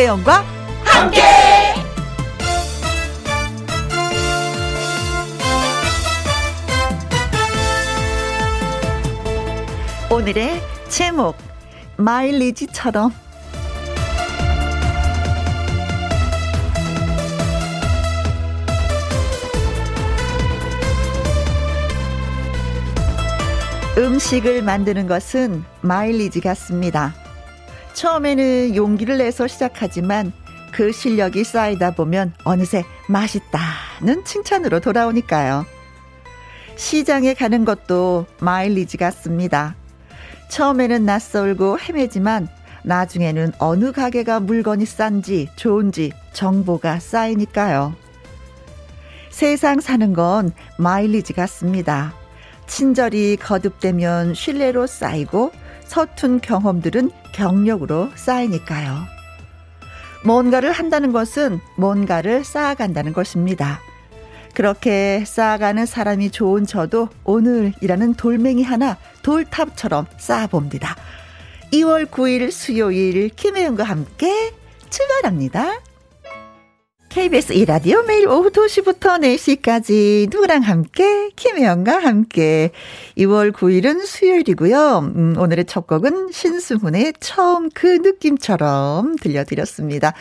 김혜영과 함께. 오늘의 제목 마일리지처럼 음식을 만드는 것은 마일리지 같습니다. 처음에는 용기를 내서 시작하지만 그 실력이 쌓이다 보면 어느새 맛있다는 칭찬으로 돌아오니까요. 시장에 가는 것도 마일리지 같습니다. 처음에는 낯설고 헤매지만 나중에는 어느 가게가 물건이 싼지 좋은지 정보가 쌓이니까요. 세상 사는 건 마일리지 같습니다. 친절이 거듭되면 신뢰로 쌓이고 서툰 경험들은 경력으로 쌓이니까요. 뭔가를 한다는 것은 뭔가를 쌓아간다는 것입니다. 그렇게 쌓아가는 사람이 좋은 저도 오늘이라는 돌멩이 하나 돌탑처럼 쌓아봅니다. 2월 9일 수요일 김혜영과 함께 출발합니다. KBS 이라디오 매일 오후 2시부터 4시까지 누구랑 함께 김혜영과 함께 2월 9일은 수요일이고요. 음, 오늘의 첫 곡은 신승훈의 처음 그 느낌처럼 들려드렸습니다.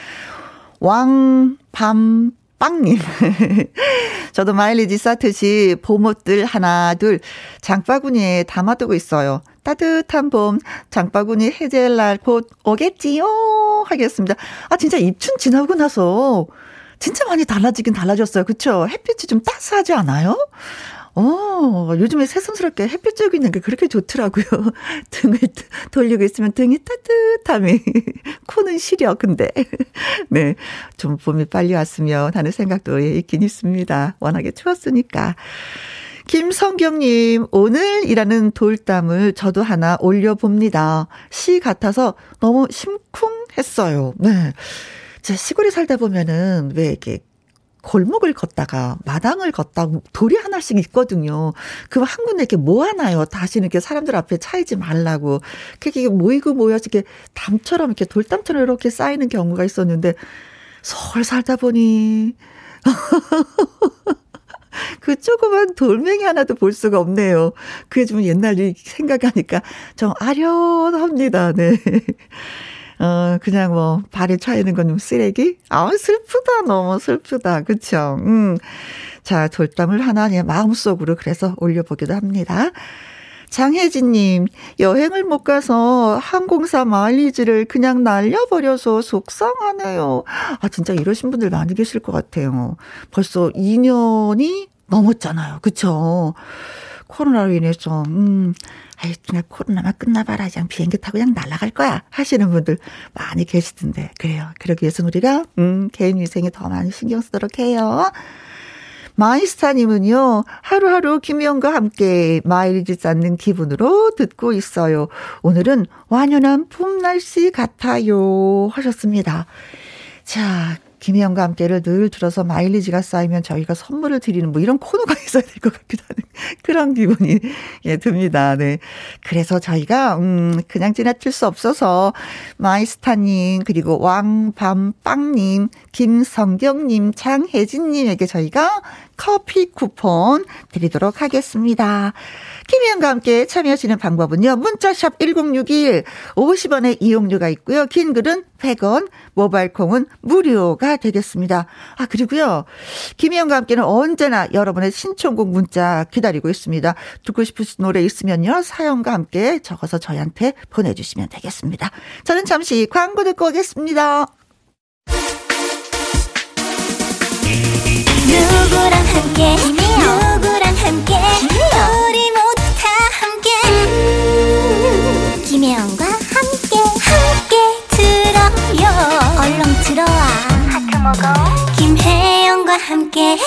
왕밤 빵님. 저도 마일리지 쌓듯이 봄옷들 하나, 둘, 장바구니에 담아두고 있어요. 따뜻한 봄, 장바구니 해제할 날곧 오겠지요? 하겠습니다. 아, 진짜 입춘 지나고 나서 진짜 많이 달라지긴 달라졌어요. 그쵸? 햇빛이 좀 따스하지 않아요? 어, 요즘에 새삼스럽게 햇빛 쬐고 있는 게 그렇게 좋더라고요. 등을 돌리고 있으면 등이 따뜻함이, 코는 시려, 근데. 네. 좀 봄이 빨리 왔으면 하는 생각도 있긴 있습니다. 워낙에 추웠으니까. 김성경님, 오늘이라는 돌담을 저도 하나 올려봅니다. 시 같아서 너무 심쿵했어요. 네. 제 시골에 살다 보면은 왜 이렇게 골목을 걷다가 마당을 걷다 돌이 하나씩 있거든요. 그럼 한 군데 이렇게 모아놔요. 다시는 이렇게 사람들 앞에 차이지 말라고. 그게 모이고 모여서 이렇게 담처럼 이렇게 돌담처럼 이렇게 쌓이는 경우가 있었는데 서울 살다 보니 그 조그만 돌멩이 하나도 볼 수가 없네요. 그게 좀 옛날 생각하니까 좀 아련합니다. 네. 어, 그냥 뭐, 발에 차이는 건 쓰레기? 아, 슬프다, 너무 슬프다. 그쵸? 음. 자, 돌담을 하나 그냥 마음속으로 그래서 올려보기도 합니다. 장혜진님, 여행을 못 가서 항공사 마일리지를 그냥 날려버려서 속상하네요. 아, 진짜 이러신 분들 많이 계실 것 같아요. 벌써 2년이 넘었잖아요. 그쵸? 코로나로 인해서, 음, 아이, 그냥 코로나만 끝나봐라. 그냥 비행기 타고 그냥 날아갈 거야. 하시는 분들 많이 계시던데. 그래요. 그러기 위해서 우리가, 음, 개인 위생에 더 많이 신경 쓰도록 해요. 마이스타님은요, 하루하루 김희영과 함께 마일리지 쌓는 기분으로 듣고 있어요. 오늘은 완연한 봄 날씨 같아요. 하셨습니다. 자, 김혜영과 함께를 늘 들어서 마일리지가 쌓이면 저희가 선물을 드리는 뭐 이런 코너가 있어야 될 것 같기도 하는 그런 기분이 예, 듭니다. 네. 그래서 저희가, 음, 그냥 지나칠 수 없어서 마이스타님, 그리고 왕밤빵님, 김성경님, 장혜진님에게 저희가 커피 쿠폰 드리도록 하겠습니다. 김희영과 함께 참여하시는 방법은요. 문자샵 1061 50원의 이용료가 있고요. 긴 글은 100원, 모바일 콩은 무료가 되겠습니다. 아, 그리고요. 김희영과 함께는 언제나 여러분의 신청곡 문자 기다리고 있습니다. 듣고 싶으신 노래 있으면요. 사연과 함께 적어서 저희한테 보내주시면 되겠습니다. 저는 잠시 광고 듣고 오겠습니다. 누구랑 함께, 누구랑 함께, 우리 먹어 김혜영과 함께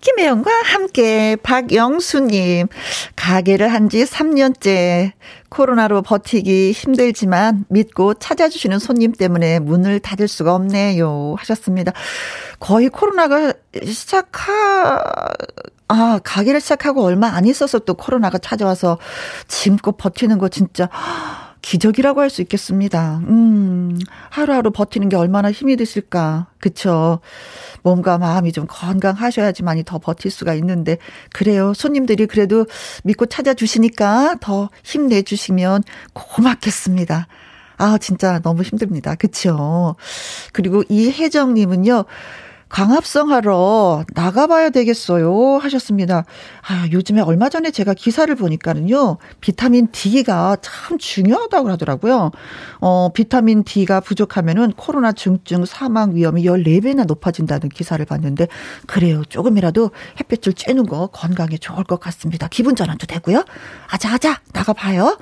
김혜영과 함께 박영수님 가게를 한 지 3년째 코로나로 버티기 힘들지만 믿고 찾아주시는 손님 때문에 문을 닫을 수가 없네요 하셨습니다. 거의 코로나가 시작하 아, 가게를 시작하고 얼마 안 있어서 또 코로나가 찾아와서 짐고 버티는 거 진짜 기적이라고 할 수 있겠습니다. 음, 하루하루 버티는 게 얼마나 힘이 드실까. 그쵸. 몸과 마음이 좀 건강하셔야지만이 더 버틸 수가 있는데, 그래요. 손님들이 그래도 믿고 찾아주시니까 더 힘내주시면 고맙겠습니다. 아, 진짜 너무 힘듭니다. 그쵸. 그리고 이혜정님은요, 강압성 하러 나가봐야 되겠어요. 하셨습니다. 아, 요즘에 얼마 전에 제가 기사를 보니까는요, 비타민 D가 참 중요하다고 하더라고요. 어, 비타민 D가 부족하면은 코로나 중증 사망 위험이 14배나 높아진다는 기사를 봤는데, 그래요. 조금이라도 햇볕을 쬐는 거 건강에 좋을 것 같습니다. 기분 전환도 되고요. 아자아자, 나가봐요.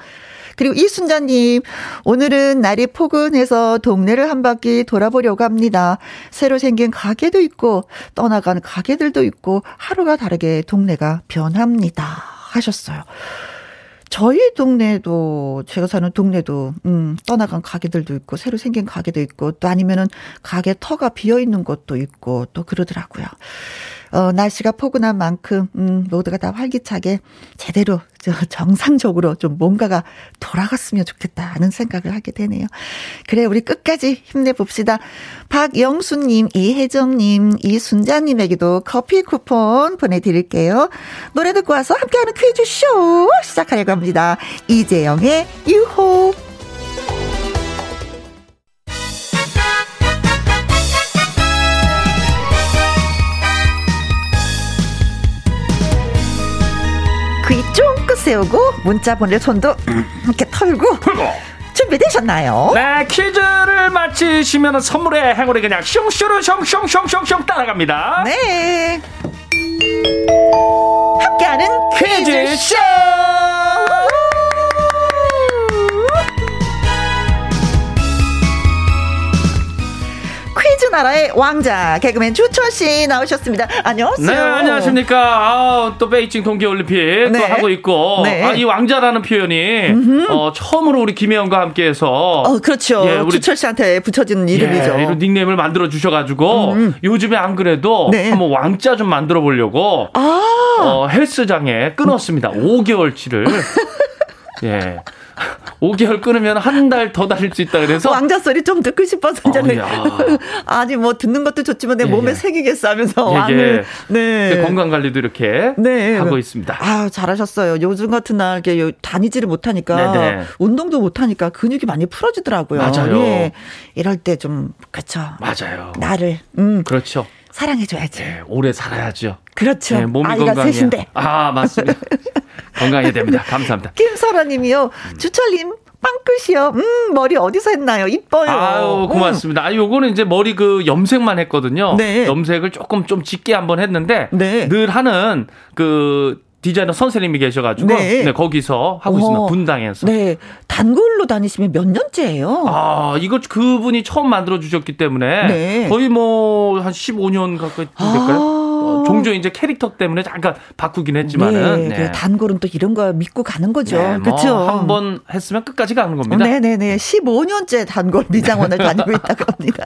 그리고 이순자님, 오늘은 날이 포근해서 동네를 한 바퀴 돌아보려고 합니다. 새로 생긴 가게도 있고, 떠나간 가게들도 있고, 하루가 다르게 동네가 변합니다. 하셨어요. 저희 동네도 제가 사는 동네도 음 떠나간 가게들도 있고 새로 생긴 가게도 있고 또 아니면은 가게 터가 비어 있는 곳도 있고 또 그러더라고요. 어, 날씨가 포근한 만큼, 음, 모두가 다 활기차게 제대로, 저, 정상적으로 좀 뭔가가 돌아갔으면 좋겠다는 생각을 하게 되네요. 그래, 우리 끝까지 힘내봅시다. 박영수님, 이혜정님, 이순자님에게도 커피 쿠폰 보내드릴게요. 노래 듣고 와서 함께하는 퀴즈 쇼 시작하려고 합니다. 이재영의 유호. 세우고 문자 보낼 손도 이렇게 털고 풀고 준비되셨나요? 네 퀴즈를 맞히시면 선물의 행운이 그냥 슝슈르 슝슝슝슝슝 따라갑니다 네. 함께하는 퀴즈쇼. 나라의 왕자 개그맨 주철 씨 나오셨습니다. 안녕하세요. 네 안녕하십니까 아, 또 베이징 동계올림픽 네. 또 하고 있고 네. 아, 이 왕자라는 표현이 어, 처음으로 우리 김혜영과 함께해서 어 그렇죠. 예, 우리- 주철 씨한테 붙여진 이름이죠. 예, 이런 닉네임을 만들어 주셔가지고 요즘에 안 그래도 네. 한번 왕자 좀 만들어 보려고 아 어, 헬스장에 끊었습니다. 5개월치를. 예. 5개월 끊으면 한 달 더 다닐 수 있다 그래서 왕자 소리 좀 듣고 싶어서 어, 이제는 야. 아니 뭐 듣는 것도 좋지만 내 예, 몸에 예. 새기겠어 하면서 예, 왕을 예. 네. 건강 관리도 이렇게 네. 하고 있습니다. 아, 잘하셨어요. 요즘 같은 날 이렇게 요- 다니지를 못하니까 네네. 운동도 못하니까 근육이 많이 풀어지더라고요. 맞아요. 예. 이럴 때 좀 그쵸. 맞아요. 나를 음, 그렇죠. 사랑해줘야지. 예, 오래 살아야죠. 그렇죠. 예, 몸이 아이가 건강해야. 셋인데. 아, 맞습니다. 건강해야 됩니다. 감사합니다. 김설아님이요. 주철님 빵끝이요. 음 머리 어디서 했나요? 이뻐요. 아유, 고맙습니다. 아, 요거는 이제 머리 그 염색만 했거든요. 네. 염색을 조금 좀 짙게 한번 했는데 네. 늘 하는 그 디자이너 선생님이 계셔가지고 네. 네, 거기서 하고 어. 있습니다. 분당에서. 네. 단골로 다니시면 몇 년째예요? 아, 이거 그분이 처음 만들어 주셨기 때문에 네. 거의 뭐 한 15년 가까이 될까요? 아. 어, 종종 이제 캐릭터 때문에 잠깐 바꾸긴 했지만은 네. 그 단골은 또 이런 거 믿고 가는 거죠. 네, 뭐 그렇죠. 한 번 했으면 끝까지 가는 겁니다. 네 네 네. 15년째 단골 미장원을 다니고 있다고 합니다.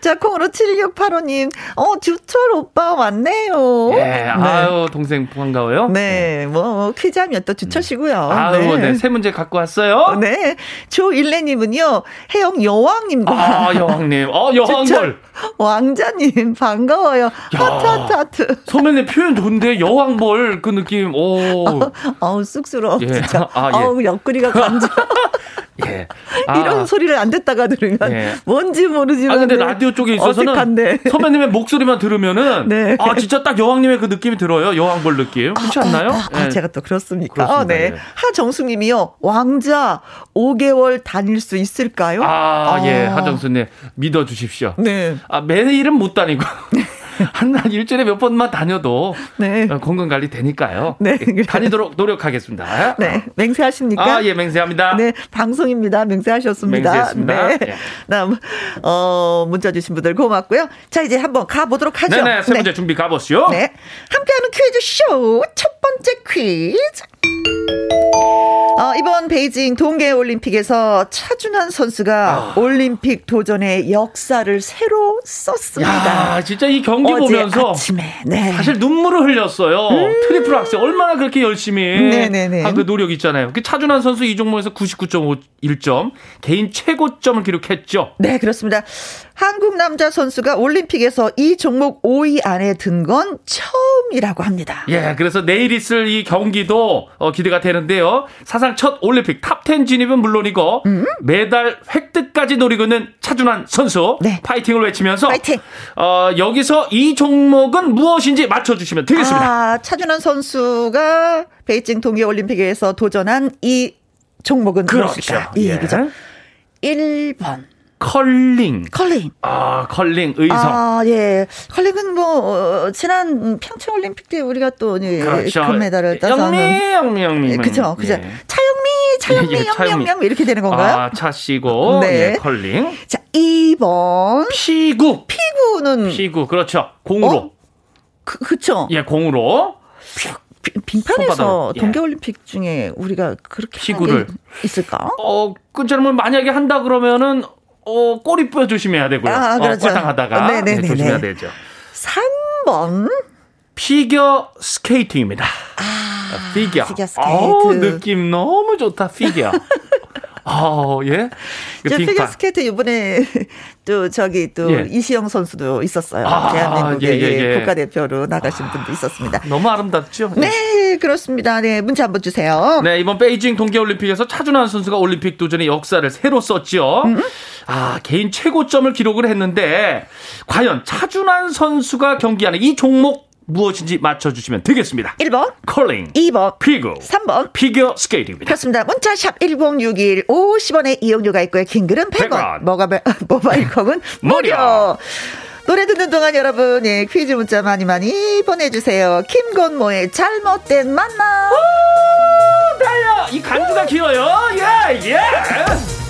자, 콩으로 7685님. 어, 주철 오빠 왔네요. 예, 아유 동생 반가워요. 네, 뭐, 퀴즈 하면 또 주철 씨고요. 아유, 네. 세 문제 갖고 왔어요. 네. 조일레님은요, 혜영 여왕님과. 아, 여왕님. 어, 여왕벌. 주철 왕자님, 반가워요. 하트, 하트, 하트. 소매님 표현 좋은데, 여왕벌 그 느낌, 오. 어 우, 쑥스러워. 예. 진짜. 아, 예. 어우, 옆구리가 간지. 예. 이런 소리를 안 듣다가 들으면 예. 뭔지 모르지만. 아, 근데 라디오 쪽에 있어서는 어색한데. 선배님의 목소리만 들으면은 네. 아, 진짜 딱 여왕님의 그 느낌이 들어요. 여왕벌 느낌. 그렇지 않나요? 아, 아, 예. 제가 또 그렇습니까? 그렇습니다. 아, 네. 예. 하정숙 님이요. 왕자 5개월 다닐 수 있을까요? 아, 예. 하정수님, 믿어주십시오. 네. 아, 매일은 못 다니고. 한, 한 일주일에 몇 번만 다녀도 네. 어, 건강 관리 되니까요. 네, 예, 그래요. 다니도록 노력하겠습니다. 네. 맹세하십니까? 아, 예, 맹세합니다. 네, 방송입니다. 맹세하셨습니다. 맹세했습니다. 네. 예. 다음, 어, 문자 주신 분들 고맙고요. 자, 이제 한번 가 보도록 하죠. 네 네, 세 문제 준비 가 보시오. 네. 함께하는 퀴즈 쇼 첫 번째 퀴즈. 어, 이번 베이징 동계 올림픽에서 차준환 선수가 아. 올림픽 도전의 역사를 새로 썼습니다. 야, 진짜 이 경기 보면서 아침에, 네. 사실 눈물을 흘렸어요. 음. 트리플 악셀 얼마나 그렇게 열심히 한그 노력 있잖아요. 그 차준환 선수 이 종목에서 99.51점 개인 최고점을 기록했죠. 네, 그렇습니다. 한국 남자 선수가 올림픽에서 이 종목 5위 안에 든 건 처음이라고 합니다. 예, 그래서 내일 있을 이 경기도 어, 기대가 되는데요. 사상 첫 올림픽 탑10 진입은 물론이고 음? 메달 획득까지 노리고 있는 차준환 선수 네. 파이팅을 외치면서 파이팅. 어, 여기서 이 종목은 무엇인지 맞춰주시면 되겠습니다. 아, 차준환 선수가 베이징 동계올림픽에서 도전한 이 종목은 그렇죠. 무엇일까? 이 예. 얘기죠. 1번 컬링. 컬링. 아, 컬링 의성. 아, 예. 컬링은 뭐 어, 지난 평창 올림픽 때 우리가 또 예, 그렇죠. 금메달을 따서는 영미, 영미, 영미. 그렇죠. 그죠. 예. 차영미, 차영미, 예, 영미, 영미 이렇게 되는 건가요? 아, 차시고 네. 예, 컬링. 자, 2번 피구. 피구는 피구. 그렇죠. 공으로. 어? 그, 그쵸. 예, 공으로. 빙판에서 예. 동계올림픽 중에 우리가 그렇게 피구를 있을까? 어, 그처럼 만약에 한다 그러면은 어, 꼬리 뼈 조심해야 되고요. 아, 그렇죠. 어, 하다가 네, 조심해야 되죠. 3번 피겨 스케이팅입니다. 아, 피겨. 피겨 스케이트. 오, 느낌 너무 좋다. 피겨. 아, 예. 저 피겨 스케이트 이번에 또 저기 또 예. 이시영 선수도 있었어요. 아, 대한민국의 예, 예, 예. 국가대표로 나가신 아, 분도 있었습니다. 너무 아름답죠? 네, 그렇습니다. 네, 문자 한번 주세요. 네, 이번 베이징 동계올림픽에서 차준환 선수가 올림픽 도전의 역사를 새로 썼죠. 음? 아, 개인 최고점을 기록을 했는데 과연 차준환 선수가 경기하는 이 종목 무엇인지 맞춰주시면 되겠습니다. 1번 컬링 2번 피구 3번 피겨 스케이팅입니다. 그렇습니다. 문자샵 1061 50원의 이용료가 있고요. 긴 글은 100원, 100원. 모바일, 모바일 콩은 무료. 노래 듣는 동안 여러분 예, 퀴즈 문자 많이 많이 보내주세요. 김건모의 잘못된 만남. 오, 달려! 이 간주가 길어요. 예, 예.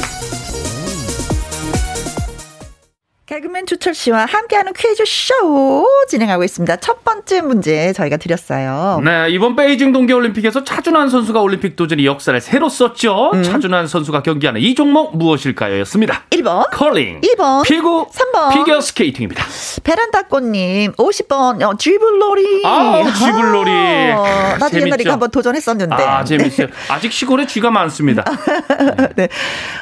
개그맨 주철 씨와 함께하는 퀴즈 쇼 진행하고 있습니다. 첫 번째 문제 저희가 드렸어요. 네, 이번 베이징 동계 올림픽에서 차준환 선수가 올림픽 도전의 역사를 새로 썼죠. 음. 차준환 선수가 경기하는 이 종목 무엇일까요? 였습니다. 1번 컬링 2번 피구 3번 피겨 스케이팅입니다. 베란다 꽃님 50번 어, 쥐불놀이 아, 쥐불놀이 아, 나도 옛날에 한번 도전했었는데 아 재밌어요. 아직 시골에 쥐가 많습니다. 네.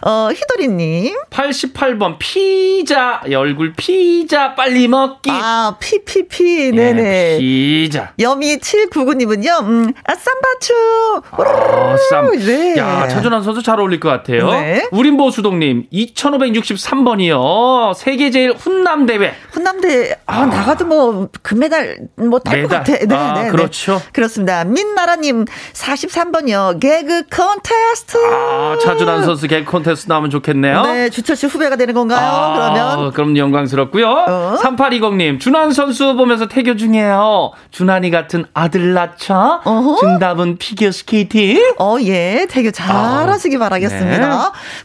어, 희도리님 88번 피자 얼굴 피자 빨리 먹기. 아, 피피피. 네네. 예, 피자. 여미 799님은요, 음, 아, 쌈바춤. 아, 쌈. 네. 야, 차준환 선수 잘 어울릴 것 같아요. 네. 우린보 수동님, 2563번이요. 세계 제일 훈남 대회. 훈남 대회. 아, 아. 나가도 뭐, 금메달 못할 것 같아. 네, 아, 네, 네. 그렇죠. 그렇습니다. 민나라님, 43번이요. 개그 컨테스트. 아, 차준환 선수 개그 컨테스트 나오면 좋겠네요. 네, 주철 씨 후배가 되는 건가요? 아, 그러면. 그럼 영광스럽고요. 어? 3820님, 준환 선수 보면서 태교 중이에요. 준환이 같은 아들 낳자. 어허? 정답은 피겨 스케이팅. 어, 예. 태교 잘 아, 하시기 바라겠습니다. 네.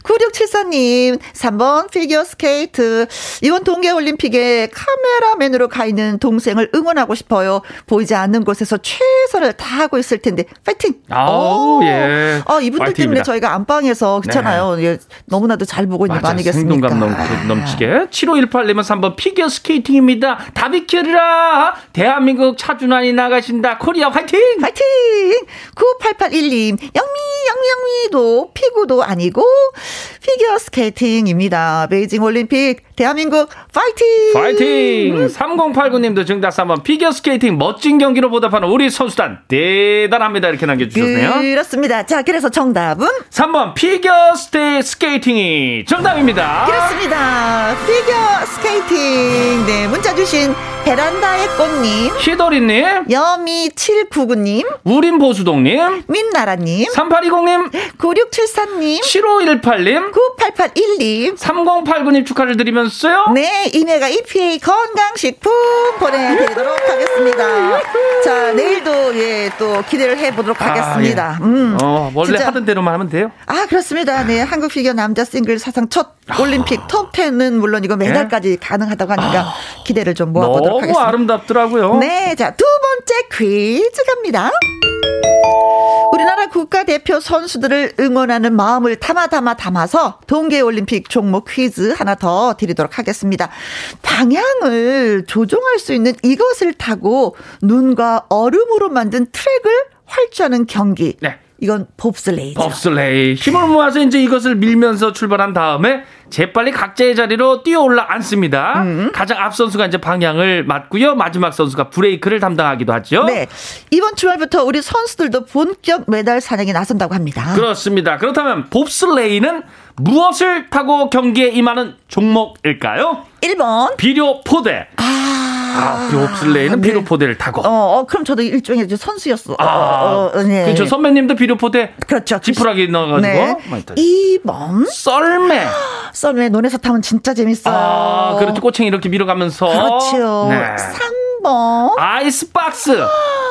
9674님, 3번 피겨 스케이트. 이번 동계올림픽에 카메라맨으로 가 있는 동생을 응원하고 싶어요. 보이지 않는 곳에서 최선을 다하고 있을 텐데, 파이팅! 아우, 예. 아, 이분들 파이팅입니다. 때문에 저희가 안방에서, 그렇잖아요. 네. 예, 너무나도 잘 보고 있는 거 아니겠습니까? 생동감 넘치게. 7518님은 3번 피겨 스케이팅입니다. 다 비켜라! 대한민국 차준환이 나가신다. 코리아 화이팅! 화이팅! 9881님, 영미, 영미, 영미도 피구도 아니고 피겨 스케이팅입니다. 베이징 올림픽 대한민국 파이팅! 파이팅! 3089님도 정답 3번 피겨 스케이팅 멋진 경기로 보답하는 우리 선수단 대단합니다. 이렇게 남겨주셨네요. 그렇습니다. 자, 그래서 정답은 3번 피겨 스테 스케이팅이 정답입니다. 그렇습니다. 피겨 스케이팅. 네, 문자 주신 베란다의 꽃님, 희도리님, 여미799님, 우림보수동님, 민나라님, 3820님, 9674님, 7518님, 9881님, 3089님 축하를 드리면서요. 네, 이메가 EPA 건강식품 보내드리도록 하겠습니다. 자, 내일도 예, 또 기대를 해보도록 아, 하겠습니다. 예. 음, 어, 원래 진짜. 하던 대로만 하면 돼요? 아, 그렇습니다. 네, 한국 피겨 남자 싱글 사상 첫 올림픽 아. 톱10은 물론이고 메달까지 예? 가능하다고 하니까 아. 기대를 좀 모아보도록 너무 하겠습니다. 아름답더라고요. 네, 자, 두 번째 퀴즈 갑니다. 우리나라 우리나라 국가대표 선수들을 응원하는 마음을 담아 담아 담아서 동계올림픽 종목 퀴즈 하나 더 드리도록 하겠습니다. 방향을 조종할 수 있는 이것을 타고 눈과 얼음으로 만든 트랙을 활주하는 경기. 네. 이건 봅슬레이죠. 봅슬레이. 힘을 모아서 이제 이것을 밀면서 출발한 다음에 재빨리 각자의 자리로 뛰어 올라 앉습니다. 음. 가장 앞 선수가 이제 방향을 맞고요. 마지막 선수가 브레이크를 담당하기도 하죠. 네. 이번 주말부터 우리 선수들도 본격 메달 사냥에 나선다고 합니다. 그렇습니다. 그렇다면 봅슬레이는 무엇을 타고 경기에 임하는 종목일까요? 1번 비료 포대. 아. 아, 비옵슬레이는 네. 비료포대를 타고. 어, 어, 그럼 저도 일종의 선수였어. 아, 어, 어, 네. 그렇죠. 선배님도 비료포대. 그렇죠. 지푸라기 넣어가지고. 네. 2번. 썰매. 썰매 논에서 타면 진짜 재밌어요. 아, 그렇죠. 꼬챙이 이렇게 밀어가면서. 그렇죠. 네. 3번. 아이스박스.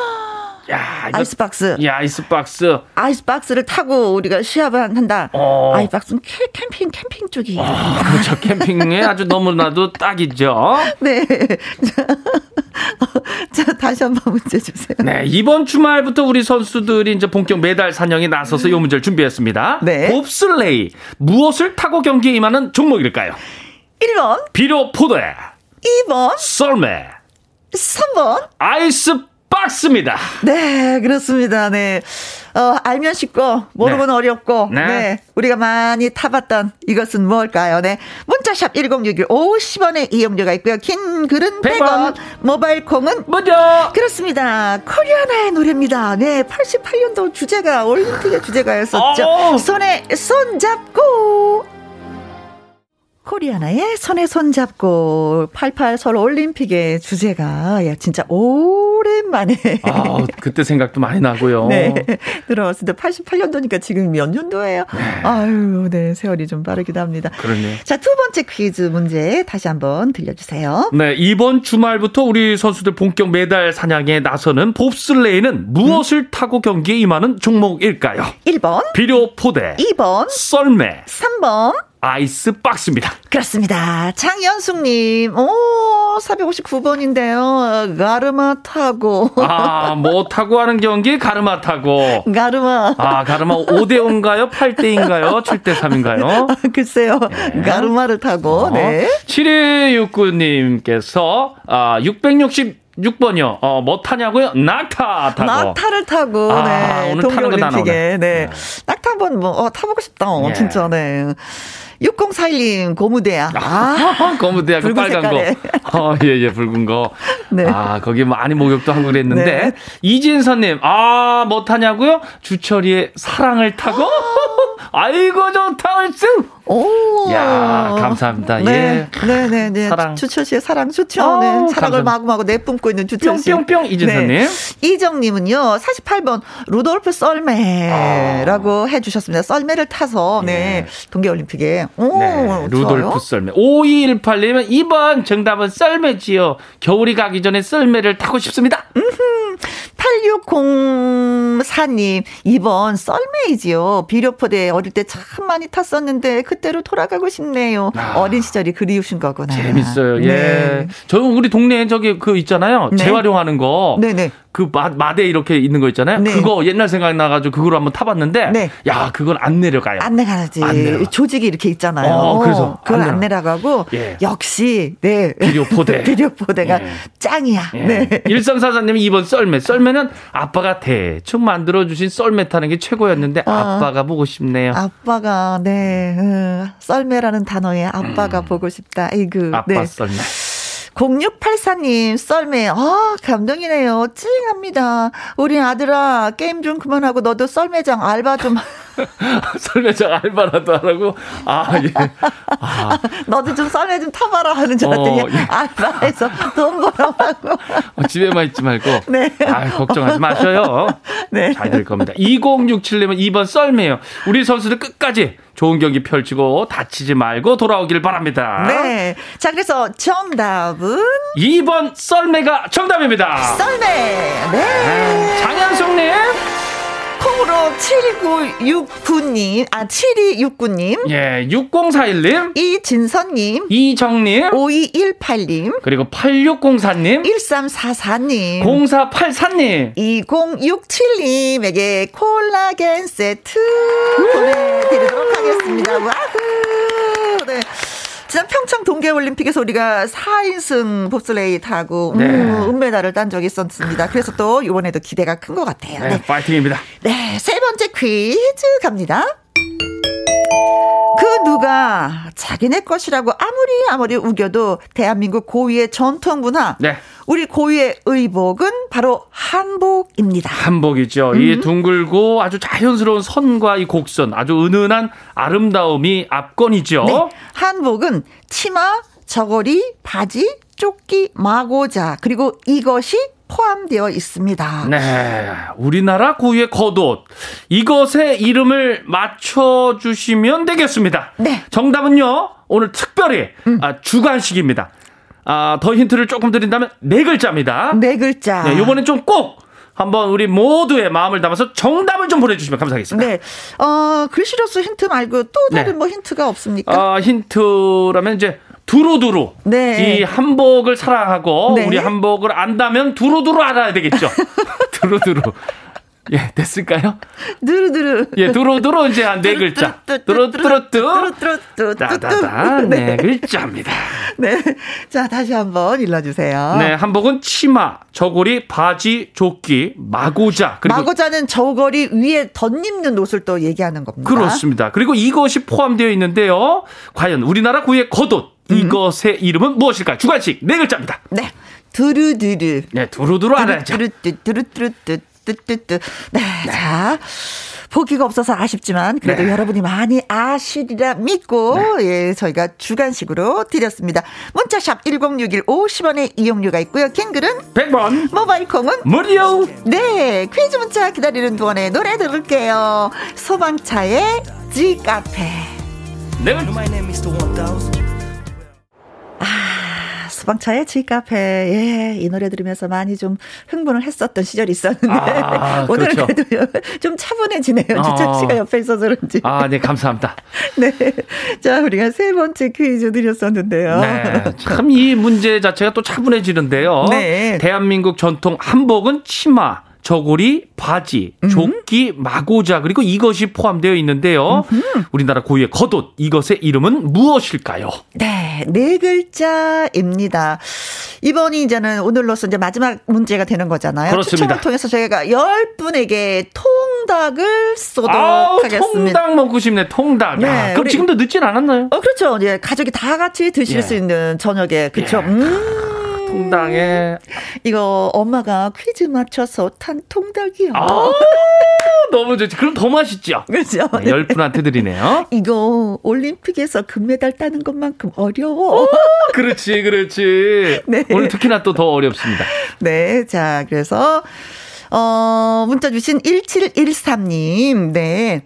야, 아이스박스. 야, 아이스박스. 아이스박스를 타고 우리가 시합을 한다. 어. 아이스박스는 캠핑, 캠핑 쪽이에요. 어, 그렇죠. 캠핑에 아주 너무나도 딱이죠. 네. 자, 다시 한 번 문제 주세요. 네, 이번 주말부터 우리 선수들이 이제 본격 메달 사냥에 나서서 이 문제를 준비했습니다. 네. 봅슬레이. 무엇을 타고 경기에 임하는 종목일까요? 1번. 비료 포대. 2번. 썰매. 3번. 아이스 박스입니다. 네, 그렇습니다. 네. 어, 알면 쉽고, 모르면 네. 어렵고, 네. 네. 우리가 많이 타봤던 이것은 뭘까요? 네. 문자샵 1061 50원의 이용료가 있고요. 긴 글은 100원, 100원. 모바일 콩은 무료! 그렇습니다. 코리아나의 노래입니다. 네. 88년도 주제가, 올림픽의 주제가였었죠. 오. 손에 손 잡고, 코리아나의 손에 손잡고 88 서울 올림픽의 주제가 야 진짜 오랜만에 아 그때 생각도 많이 나고요. 네 들어왔을 때 88년도니까 지금 몇 년도예요? 네. 아유 네 세월이 좀 빠르기도 합니다. 그러네요. 자두 번째 퀴즈 문제 다시 한번 들려주세요. 네 이번 주말부터 우리 선수들 본격 메달 사냥에 나서는 봅슬레이는 무엇을 음? 타고 경기에 임하는 종목일까요? 1번 비료 포대 2번 썰매 3번 아이스박스입니다. 그렇습니다. 장연숙님, 오, 459번인데요. 가르마 타고. 아, 뭐 타고 하는 경기? 가르마 타고. 가르마. 아, 가르마 5대5인가요? 8대2인가요? 7대3인가요? 아, 글쎄요. 네. 가르마를 타고, 어. 네. 7269님께서, 아, 660 6번이요. 어, 뭐 타냐고요? 낙타 타고. 낙타를 타고. 아, 네. 오늘 타는 거 나오네. 네. 네. 낙타 한번 뭐 어, 타보고 싶다. 어, 예. 진짜. 네. 6041님, 고무대야. 아, 고무대야, 그 빨간 색깔에. 거. 어, 예, 예, 붉은 거. 네. 아, 거기 많이 목욕도 하고 그랬는데. 네. 이진선님, 아, 뭐 타냐고요? 주철이의 사랑을 타고. 아이고, 좋다, 얼쑤! 오. 야, 감사합니다. 네. 예. 네, 네, 네. 사랑. 주철 씨의 사랑 좋죠. 어, 네. 사랑을 감사합니다. 마구마구 내뿜고 있는 주철 씨. 뿅뿅뿅 이진선님. 네. 이정님은요, 48번 루돌프 썰매라고 아. 해주셨습니다. 썰매를 타서, 네. 네. 동계올림픽에. 오, 네. 루돌프 썰매. 5218님은 2번 정답은 썰매지요. 겨울이 가기 전에 썰매를 타고 싶습니다. 8604님, 2번 썰매이지요. 비료포대 어릴 때 참 많이 탔었는데, 그 그때로 돌아가고 싶네요. 아, 어린 시절이 그리우신 거구나. 재밌어요. 예. 네. 저는 우리 동네에 저기 그 있잖아요. 네. 재활용하는 거. 네네. 그 마, 마대 이렇게 있는 거 있잖아요. 네. 그거 옛날 생각 나가지고 그거로 한번 타봤는데, 네. 야 그건 안 내려가요. 안 내려가지. 안 내려가. 조직이 이렇게 있잖아요. 어, 그래서 그걸 안, 안 내려가고 예. 역시 네 비료포대 비료포대가 예. 짱이야. 예. 네. 일성사사님이 이번 썰매 썰매는 아빠가 대충 만들어 주신 썰매 타는 게 최고였는데 어. 아빠가 보고 싶네요. 아빠가 네 음, 썰매라는 단어에 아빠가 음. 보고 싶다. 이그 아빠 네. 썰매. 0684님, 썰매, 아, 감동이네요. 찡합니다. 우리 아들아, 게임 좀 그만하고 너도 썰매장 알바 좀. 썰매장 알바라도 하라고? 아, 예. 아. 너도 좀 썰매 좀 타봐라 하는 줄 알았더니 어, 예. 알바해서 돈 벌어가고. 어, 집에만 있지 말고. 네. 아, 걱정하지 마셔요. 네. 잘 될 겁니다. 2067님은 2번 썰매요. 우리 선수들 끝까지 좋은 경기 펼치고 다치지 말고 돌아오길 바랍니다. 네. 자, 그래서 정답은 2번 썰매가 정답입니다. 썰매. 네. 장현숙님 콩으로 7969님, 아, 7269님. 예, 6041님. 이진선님. 이정님. 5218님. 그리고 8604님. 1344님. 0484님. 2067님에게 콜라겐 세트 보내드리도록 하겠습니다. 와후. 네. 지난 평창 동계올림픽에서 우리가 4인승 봅슬레이 타고 음, 네. 은메달을 딴 적이 있었습니다. 그래서 또 이번에도 기대가 큰 것 같아요. 네, 네. 파이팅입니다. 네, 세 번째 퀴즈 갑니다. 그 누가 자기네 것이라고 아무리 아무리 우겨도 대한민국 고유의 전통 문화. 네. 우리 고유의 의복은 바로 한복입니다. 한복이죠. 음. 이 둥글고 아주 자연스러운 선과 이 곡선, 아주 은은한 아름다움이 압권이죠. 네. 한복은 치마, 저고리, 바지, 조끼, 마고자, 그리고 이것이 포함되어 있습니다. 네. 우리나라 고유의 겉옷. 이것의 이름을 맞춰주시면 되겠습니다. 네. 정답은요, 오늘 특별히 음. 아, 주관식입니다. 아, 더 힌트를 조금 드린다면 네 글자입니다. 네 글자. 네, 요번엔 좀 꼭 한번 우리 모두의 마음을 담아서 정답을 좀 보내주시면 감사하겠습니다. 네. 어, 글씨로서 힌트 말고 또 다른 네. 뭐 힌트가 없습니까? 아, 힌트라면 이제 두루두루. 네. 이 한복을 사랑하고 네. 우리 한복을 안다면 두루두루 알아야 되겠죠. 두루두루. 예, 됐을까요? 두루두루. 예, 두루두루 이제 한 네 글자. 두루두루뚜. 따다다 네 글자입니다. 네. 자, 다시 한번 일러 주세요. 네, 한복은 치마, 저고리, 바지, 조끼, 마고자. 그리고 마고자는 저고리 위에 덧입는 옷을 또 얘기하는 겁니다. 그렇습니다. 그리고 이것이 포함되어 있는데요. 과연 우리나라 구의 겉옷. 음. 이것의 이름은 무엇일까요? 주관식 네 글자입니다. 네. 두루두루. 네, 두루두루 알아야죠. 두루두루, 두루두루, 뜨뜨뜨. 네, 네. 자. 보기가 없어서 아쉽지만 그래도 네. 여러분이 많이 아시리라 믿고 네. 예, 저희가 주간식으로 드렸습니다. 문자샵 1061 50원의 이용료가 있고요. 캥글은 100원. 모바일 콩은 무료. 네. 퀴즈 문자 기다리는 동안에 노래 들을게요. 소방차의 지카페. 네. 아, 수방차의 지카페. 예, 이 노래 들으면서 많이 좀 흥분을 했었던 시절이 있었는데. 아, 오늘은 그렇죠. 그래도 좀 차분해지네요. 어. 주찬 씨가 옆에 있어서 그런지. 아, 네, 감사합니다. 네. 자, 우리가 세 번째 퀴즈 드렸었는데요. 네. 참 이 문제 자체가 또 차분해지는데요. 네. 대한민국 전통 한복은 치마. 저고리, 바지, 음. 조끼, 마고자 그리고 이것이 포함되어 있는데요. 음흠. 우리나라 고유의 겉옷 이것의 이름은 무엇일까요? 네, 네 글자입니다. 이번이 이제는 오늘로서 이제 마지막 문제가 되는 거잖아요. 그렇습니다. 추첨을 통해서 저희가 열 분에게 통닭을 쏘도록 아우, 하겠습니다. 통닭 먹고 싶네, 통닭. 네, 야, 그럼 우리, 지금도 늦진 않았나요? 어, 그렇죠. 예, 가족이 다 같이 드실 예. 수 있는 저녁에 그렇죠. 예. 음. 통닭에 이거 엄마가 퀴즈 맞춰서 탄 통닭이요. 아, 너무 좋지. 그럼 더 맛있죠. 그렇죠. 네, 열 분한테 드리네요. 이거 올림픽에서 금메달 따는 것만큼 어려워. 오, 그렇지, 그렇지. 네. 오늘 특히나 또 더 어렵습니다. 네, 자 그래서 어 문자 주신 1713님, 네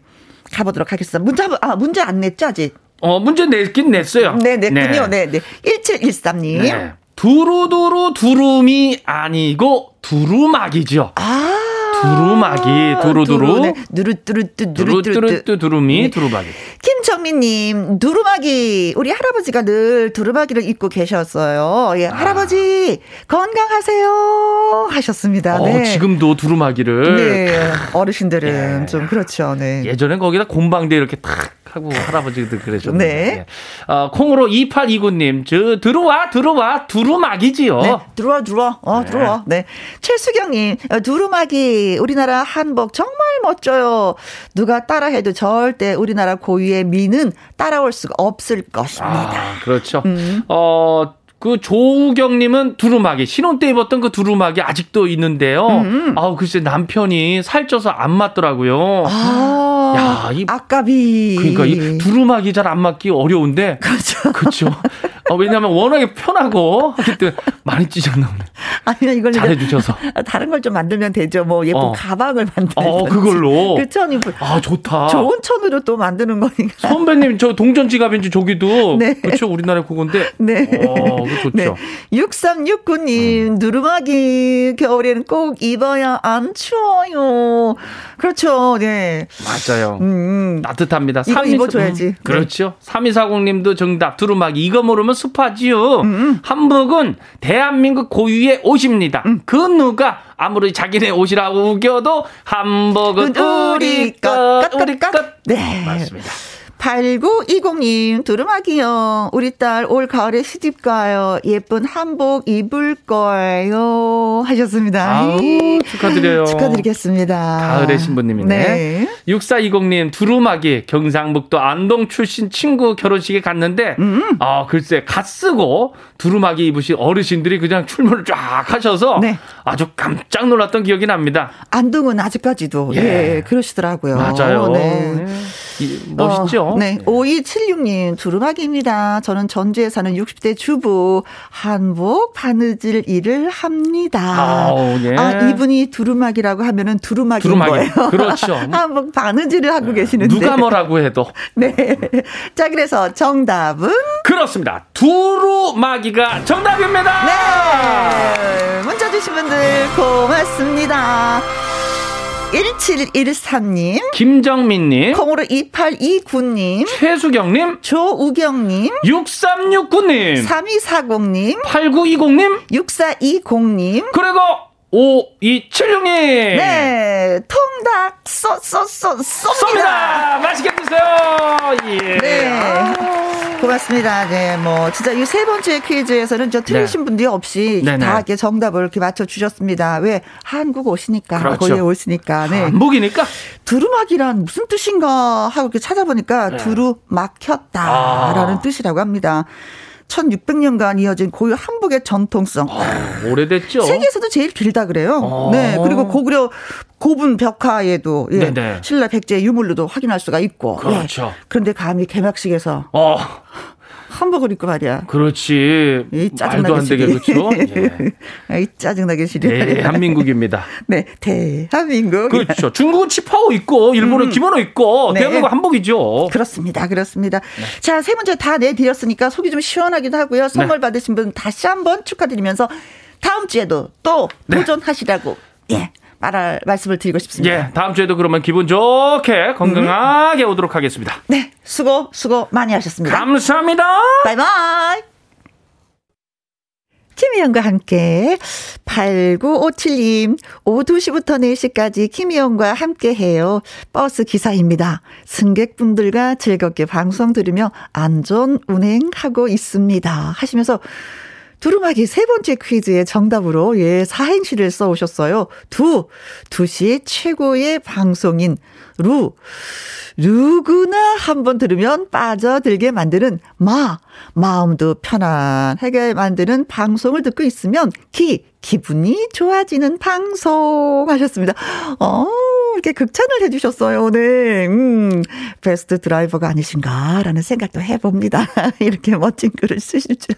가보도록 하겠습니다. 문자 아 문제 안 냈죠 아직? 어 문제 냈긴 냈어요. 네, 냈군요. 네, 네. 네. 1713님. 네. 두루두루 두rum이 아니고 두루마기죠. 아. 두루마기 두루두루 네. 두루뚜루뚜 두루뚜루뚜 두루미 네. 두루마기 김정민님 두루마기 우리 할아버지가 늘 두루마기를 입고 계셨어요 예 아. 할아버지 건강하세요 하셨습니다 어, 네. 지금도 두루마기를 네 어르신들은 예. 좀 그렇죠 네 예전엔 거기다 곰방대 이렇게 탁 하고 할아버지들 그러셨는데. 네. 어, 콩으로 2829님, 저, 들어와, 들어와, 두루마기지요. 네, 들어와, 들어와, 어, 네. 들어와. 네. 최수경님, 어, 두루마기, 우리나라 한복 정말 멋져요. 누가 따라해도 절대 우리나라 고유의 미는 따라올 수가 없을 것입니다. 아, 그렇죠. 음. 어, 그 조우경님은 두루마기 신혼 때 입었던 그 두루마기 아직도 있는데요. 음. 아우 글쎄 남편이 살쪄서 안 맞더라고요. 아, 야, 이 아까비. 그러니까 이 두루마기 잘 안 맞기 어려운데. 그렇죠. 그렇죠. 어, 왜냐하면 워낙에 편하고 하기 때문에 많이 찢었나 보네. 아니면 이걸 잘해주셔서 다른 걸 좀 만들면 되죠. 뭐 예쁜 어. 가방을 만들면. 어, 그걸로. 그쵸? 아, 좋다. 좋은 천으로 또 만드는 거니까. 선배님, 저 동전 지갑인지 저기도. 네. 그렇죠. 우리나라 그건데. 네. 어, 좋죠. 네. 6369님, 음. 누르마기 겨울에는 꼭 입어야 안 추워요. 그렇죠. 네. 맞아요. 음, 음. 따뜻합니다. 이거 3 입어줘야지. 음, 그렇죠. 네. 3240님도 정답. 두루마기. 이거 모르면 습하지요. 음, 음. 한복은 대한민국 고유의 옷입니다. 음. 그 누가 아무리 자기네 옷이라고 우겨도 한복은 우리 것, 우리 것. 네. 맞습니다. 8920님, 두루마기요. 우리 딸 올 가을에 시집 가요. 예쁜 한복 입을 거예요. 하셨습니다. 아우, 축하드려요. 축하드리겠습니다. 가을의 신부님이네. 네. 6420님, 두루마기, 경상북도 안동 출신 친구 결혼식에 갔는데, 음. 아, 글쎄, 갓 쓰고 두루마기 입으신 어르신들이 그냥 출문을 쫙 하셔서 네. 아주 깜짝 놀랐던 기억이 납니다. 안동은 아직까지도, 예, 예 그러시더라고요. 맞아요. 네. 네. 멋있죠? 어, 네. 5276님, 두루마기입니다. 저는 전주에 사는 60대 주부, 한복, 바느질 일을 합니다. 아, 예. 아 이분이 두루마기라고 하면은 두루마기인 두루마기. 거예요. 그렇죠. 한복 바느질을 하고 계시는데. 누가 뭐라고 해도. 네. 자, 그래서 정답은? 그렇습니다. 두루마기가 정답입니다. 네. 문자 주신 분들 고맙습니다. 1713님. 김정민님. 콩으로 2829님. 최수경님. 조우경님. 6369님. 3240님. 8920님. 6420님. 그리고 5276님. 네. 통닭 쏘, 쏘, 쏘, 쏩니다. 맛있게 드세요. 예. 네. 고맙습니다. 네. 뭐, 진짜 이 세 번째 퀴즈에서는 저 틀리신 네. 분들이 없이 네네. 다 이렇게 정답을 이렇게 맞춰주셨습니다. 왜? 한국 오시니까. 그렇죠. 거기에 오시니까. 네. 한국이니까? 두루마기란 무슨 뜻인가 하고 이렇게 찾아보니까 네. 두루 막혔다라는 아. 뜻이라고 합니다. 1600년간 이어진 고유 한복의 전통성. 아, 오래됐죠. 세계에서도 제일 길다 그래요. 아. 네. 그리고 고구려 고분 벽화에도 예, 신라 백제 유물로도 확인할 수가 있고. 그렇죠. 예. 그런데 감히 개막식에서 어. 한복을 입고 말이야. 그렇지. 이 말도 안 되게 그렇죠. 예. 이 짜증나게 시리. 네, 한민국입니다. 네, 대한민국. 그렇죠. 중국은 치파오 있고 일본은 음. 기모노 있고 네. 대한민국 한복이죠. 그렇습니다. 그렇습니다. 네. 자, 세 문제 다 내드렸으니까 속이 좀 시원하기도 하고요. 선물 네. 받으신 분 다시 한번 축하드리면서 다음 주에도 또 네. 도전하시라고. 예. 말할 말씀을 드리고 싶습니다. 예, 다음 주에도 그러면 기분 좋게 건강하게 음. 오도록 하겠습니다. 네, 수고 수고 많이 하셨습니다. 감사합니다. 바이바이. 김희영과 함께 8957님 오후 2시부터 4시까지 김희영과 함께 해요. 버스 기사입니다. 승객분들과 즐겁게 방송 들으며 안전 운행하고 있습니다. 하시면서 두루마기 세 번째 퀴즈의 정답으로 예, 사행시를 써 오셨어요. 두, 두시 최고의 방송인 루. 누구나 한번 들으면 빠져들게 만드는 마. 마음도 편안하게 만드는 방송을 듣고 있으면 기. 기분이 좋아지는 방송 하셨습니다. 어, 이렇게 극찬을 해주셨어요. 네. 음, 베스트 드라이버가 아니신가라는 생각도 해봅니다. 이렇게 멋진 글을 쓰실 줄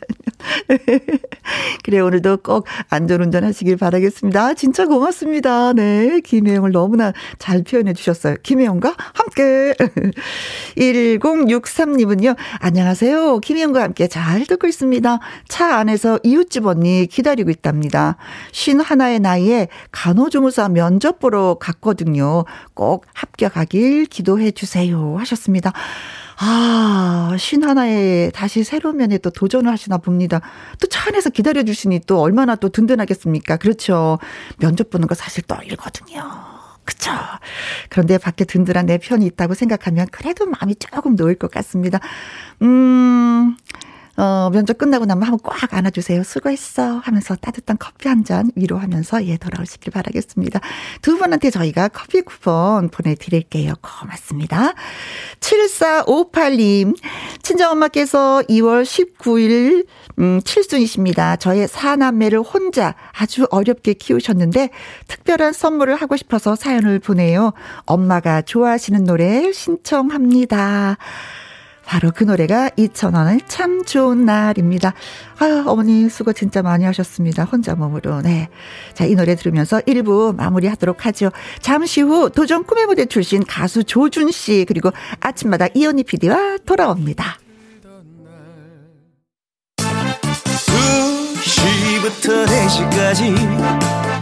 알면. 그래, 오늘도 꼭 안전운전 하시길 바라겠습니다. 진짜 고맙습니다. 네. 김혜영을 너무나 잘 표현해 주셨어요. 김혜영과 함께. 1063님은요, 안녕하세요. 김혜영과 함께 잘 듣고 있습니다. 차 안에서 이웃집 언니 기다리고 있답니다. 쉰 하나의 나이에 간호조무사 면접 보러 갔거든요. 꼭 합격하길 기도해 주세요. 하셨습니다. 아, 신 하나에 다시 새로운 면에 또 도전을 하시나 봅니다. 또 차 안에서 기다려 주시니 또 얼마나 또 든든하겠습니까? 그렇죠. 면접 보는 거 사실 떨리거든요. 그쵸. 그런데 밖에 든든한 내 편이 있다고 생각하면 그래도 마음이 조금 놓일 것 같습니다. 음, 어, 면접 끝나고 나면 한번 꽉 안아주세요. 수고했어. 하면서 따뜻한 커피 한 잔 위로하면서 예, 돌아오시길 바라겠습니다. 두 분한테 저희가 커피 쿠폰 보내드릴게요. 고맙습니다. 7458님, 친정엄마께서 2월 19일, 음, 칠순이십니다. 저의 사남매를 혼자 아주 어렵게 키우셨는데 특별한 선물을 하고 싶어서 사연을 보내요. 엄마가 좋아하시는 노래 신청합니다. 바로 그 노래가 2,000원을 참 좋은 날입니다. 아 어머니 수고 진짜 많이 하셨습니다. 혼자 몸으로. 네. 자, 이 노래 들으면서 1부 마무리 하도록 하죠. 잠시 후 도전 꿈의 무대 출신 가수 조준 씨 그리고 아침마다 이현희 PD와 돌아옵니다. 2시부터 4시까지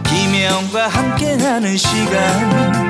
김혜영과 함께하는 시간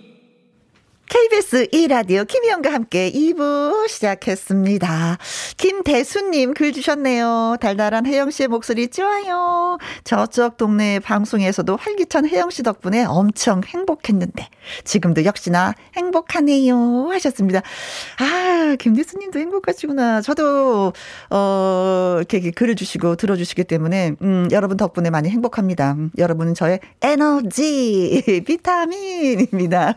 KBS 2라디오 김희영과 함께 2부 시작했습니다. 김대수님 글 주셨네요. 달달한 혜영 씨의 목소리 좋아요. 저쪽 동네 방송에서도 활기찬 혜영 씨 덕분에 엄청 행복했는데 지금도 역시나 행복하네요 하셨습니다. 아 김대수님도 행복하시구나. 저도 어 이렇게 글을 주시고 들어주시기 때문에 음, 여러분 덕분에 많이 행복합니다. 음, 여러분은 저의 에너지 비타민입니다.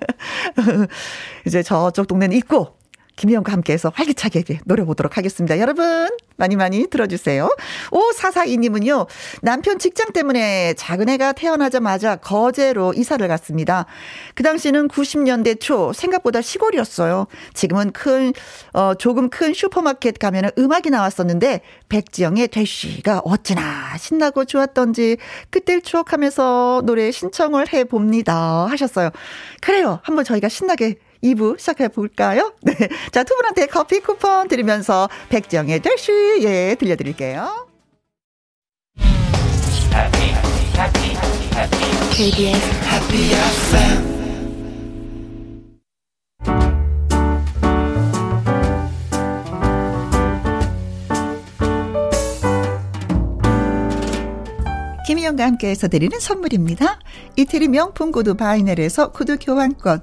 이제 저쪽 동네는 있고 김희영과 함께해서 활기차게 노려보도록 하겠습니다. 여러분 많이 많이 들어주세요. 5442님은요. 남편 직장 때문에 작은 애가 태어나자마자 거제로 이사를 갔습니다. 그 당시는 90년대 초 생각보다 시골이었어요. 지금은 큰 어, 조금 큰 슈퍼마켓 가면 음악이 나왔었는데 백지영의 대쉬가 어찌나 신나고 좋았던지 그때를 추억하면서 노래 신청을 해봅니다 하셨어요. 그래요. 한번 저희가 신나게 2부 시작해 볼까요? 네. 자, 두 분한테 커피 쿠폰 드리면서 백정의 대시, 예, 들려드릴게요. KBS Happy FM 김희영과 함께해서 드리는 선물입니다. 이태리 명품 구두 바이넬에서 구두 교환권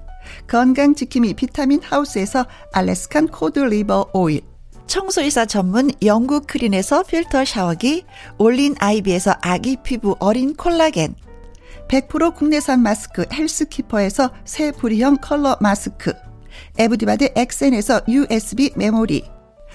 건강지킴이 비타민 하우스에서 Alaskan cod liver oil. 청소이사 전문 영국 크린에서 필터 샤워기, 올린 아이비에서 아기 피부 어린 콜라겐, 100% 국내산 마스크 헬스키퍼에서 새 부리형 컬러 마스크, 에브디바드 엑센에서 USB 메모리,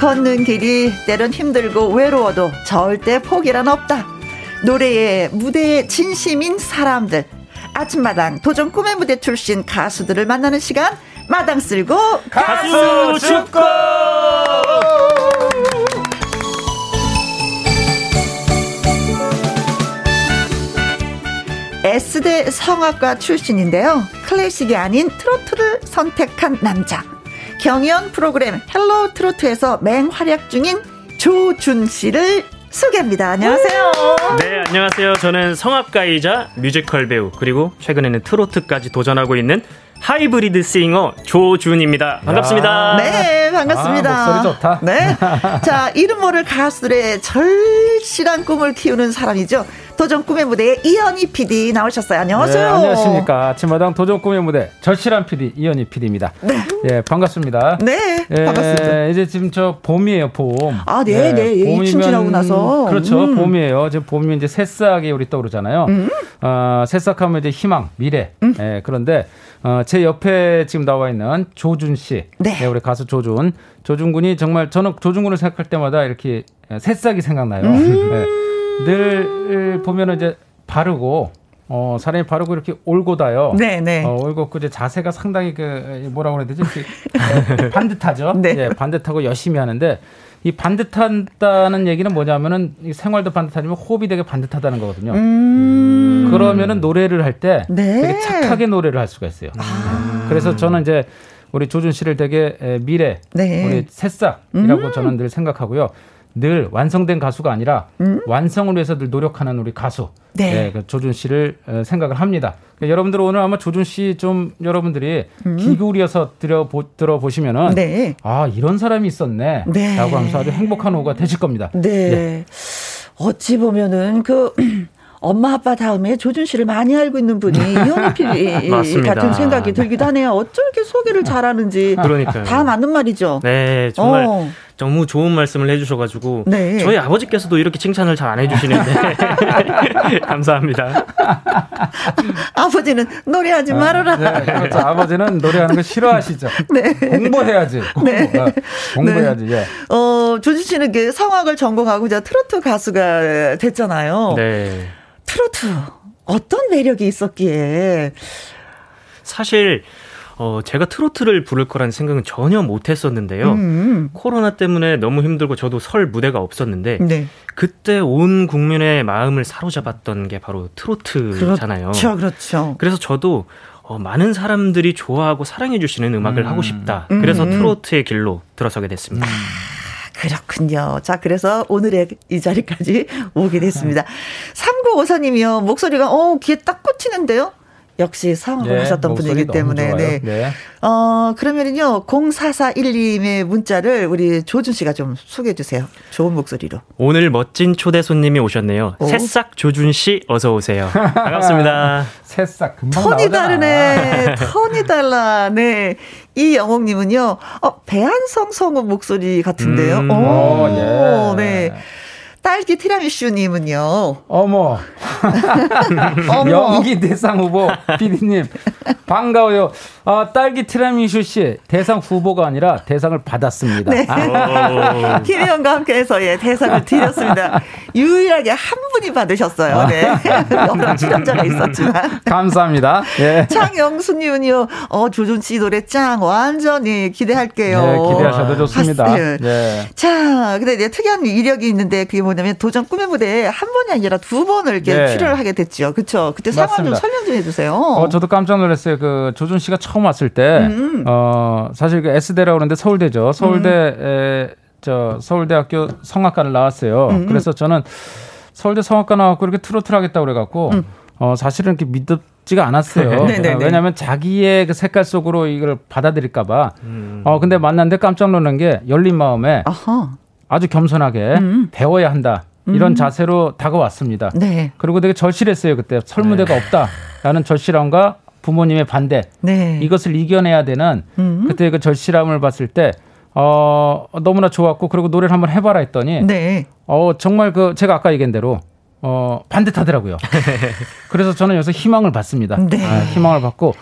걷는 길이 때론 힘들고 외로워도 절대 포기란 없다. 노래에 무대에 진심인 사람들. 아침마당 도전 꿈의 무대 출신 가수들을 만나는 시간 마당 쓸고 가수 축구 S대 성악과 출신인데요. 클래식이 아닌 트로트를 선택한 남자. 경연 프로그램 헬로 트로트에서 맹활약 중인 조준 씨를 소개합니다. 안녕하세요. 네, 안녕하세요. 저는 성악가이자 뮤지컬 배우 그리고 최근에는 트로트까지 도전하고 있는 하이브리드 singer 조준입니다. 반갑습니다. 네, 반갑습니다. 아, 목소리 좋다. 네. 자, 이름 모를 가수들의 절실한 꿈을 키우는 사람이죠. 도전 꿈의 무대에 이현희 PD 나오셨어요. 안녕하세요. 네, 안녕하십니까. 아침마당 도전 꿈의 무대 절실한 PD 이현희 PD입니다. 네. 예, 반갑습니다. 네, 예, 반갑습니다. 이제 지금 저 봄이에요, 봄. 아, 네, 네. 네. 봄이면 지나고 나서 그렇죠. 음. 봄이에요. 지금 봄이 이제 새싹이 우리 떠오르잖아요. 음. 어, 새싹하면 이제 희망, 미래. 음. 예, 그런데 어, 제 옆에 지금 나와 있는 조준 씨. 네. 네. 우리 가수 조준. 조준 군이 정말 저는 조준 군을 생각할 때마다 이렇게 새싹이 생각나요. 음. 네. 늘 보면은 이제 바르고 어, 사람이 바르고 이렇게 올고다요. 네, 네. 어, 올고 그 자세가 상당히 그 뭐라고 그래야 되지? 그, 반듯하죠. 네. 예, 반듯하고 열심히 하는데 이 반듯하다는 얘기는 뭐냐면은 이 생활도 반듯하지만 호흡이 되게 반듯하다는 거거든요. 음. 그러면은 노래를 할때 네. 되게 착하게 노래를 할 수가 있어요. 네. 그래서 저는 이제 우리 조준 씨를 되게 에, 미래, 네. 우리 새싹이라고 저는 늘 생각하고요. 늘 완성된 가수가 아니라 완성을 위해서 늘 노력하는 우리 가수 네. 예, 그 조준 씨를 어, 생각을 합니다. 그러니까 여러분들 오늘 아마 조준 씨 좀 여러분들이 귀 기울여서 들어 들어보시면은 네. 아 이런 사람이 있었네 네. 라고 하면서 아주 행복한 오후가 되실 겁니다. 네. 어찌 보면은 그 엄마 아빠 다음에 조준 씨를 많이 알고 있는 분이 이현필 맞습니다. 같은 생각이 들기도 하네요. 어쩜 이렇게 소개를 잘하는지 그러니까요. 다 맞는 말이죠. 네, 정말 어. 너무 좋은 말씀을 해주셔가지고 네. 저희 아버지께서도 이렇게 칭찬을 잘 안 해주시는데 감사합니다. 아버지는 노래하지 말아라. 네, 그렇죠. 아버지는 노래하는 거 싫어하시죠. 네. 공부해야지. 공부. 어, 공부해야지. 예. 어, 조준 씨는 그 성악을 전공하고 이제 트로트 가수가 됐잖아요. 네, 트로트 어떤 매력이 있었기에 사실 어, 제가 트로트를 부를 거라는 생각은 전혀 못 했었는데요. 음. 코로나 때문에 너무 힘들고 저도 설 무대가 없었는데 네. 그때 온 국민의 마음을 사로잡았던 게 바로 트로트잖아요. 그렇죠, 그렇죠. 그래서 저도 어, 많은 사람들이 좋아하고 사랑해 주시는 음악을 하고 싶다. 음. 그래서 트로트의 길로 들어서게 됐습니다. 그렇군요. 자, 그래서 오늘의 이 자리까지 오게 됐습니다. 3954님이요. 목소리가, 어, 귀에 딱 꽂히는데요? 역시 성악을 예, 하셨던 분이기 때문에. 네. 네. 어, 그러면은요, 0441님의 문자를 우리 조준 씨가 좀 소개해 주세요. 좋은 목소리로. 오늘 멋진 초대 손님이 오셨네요. 오. 새싹 조준 씨 어서 오세요. 반갑습니다. 새싹 금방 톤이 나오잖아. 다르네. 톤이 달라. 네. 이 영옥 님은요, 어, 배한성 성우 목소리 같은데요. 음. 오, 오, 예. 네. 딸기 티라미슈님은요. 어머. 어머. 연기 대상 후보 PD님 반가워요. 아, 딸기 티라미슈 씨 대상 후보가 아니라 대상을 받았습니다. 네. 아, 오. 김혜영과 함께해서 예, 대상을 드렸습니다. 유일하게 한 분이 받으셨어요. 네. 여러 출연자가 있었지만. 감사합니다. 예. 창영수님은요, 어, 조준 씨 노래 짱, 완전히 기대할게요. 네, 기대하셔도 좋습니다. 하- 예. 네. 자, 근데 이제 특이한 이력이 있는데 그게 뭐냐면 도전 꿈의 무대에 한 번이 아니라 두 번을 이렇게 네. 출연을 하게 됐죠. 그쵸? 그때 상황 좀 맞습니다. 설명 좀 해주세요. 어, 저도 깜짝 놀랐어요. 그 조준 씨가 처음 왔을 때, 음. 어, 사실 그 S대라고 그러는데 서울대죠. 서울대, 에, 저, 서울대학교 성악과를 나왔어요. 음. 그래서 저는 서울대 성악과 나왔고 이렇게 트로트를 하겠다고 그래갖고, 어, 사실은 이렇게 믿지가 않았어요. 음. 네네네. 어, 왜냐하면 자기의 그 색깔 속으로 이걸 받아들일까봐. 음. 어, 근데 만났는데 깜짝 놀란 게 열린 마음에 아하. 아주 겸손하게 배워야 한다. 이런 자세로 다가왔습니다. 음. 네. 그리고 되게 절실했어요 그때 설무대가 없다라는 절실함과 부모님의 반대 네. 이것을 이겨내야 되는 음. 그때 그 절실함을 봤을 때 어, 너무나 좋았고 그리고 노래를 한번 해봐라 했더니 네. 어, 정말 그 제가 아까 얘기한 대로 어, 반듯하더라고요. 그래서 저는 여기서 희망을 받습니다. 네. 아, 희망을 받고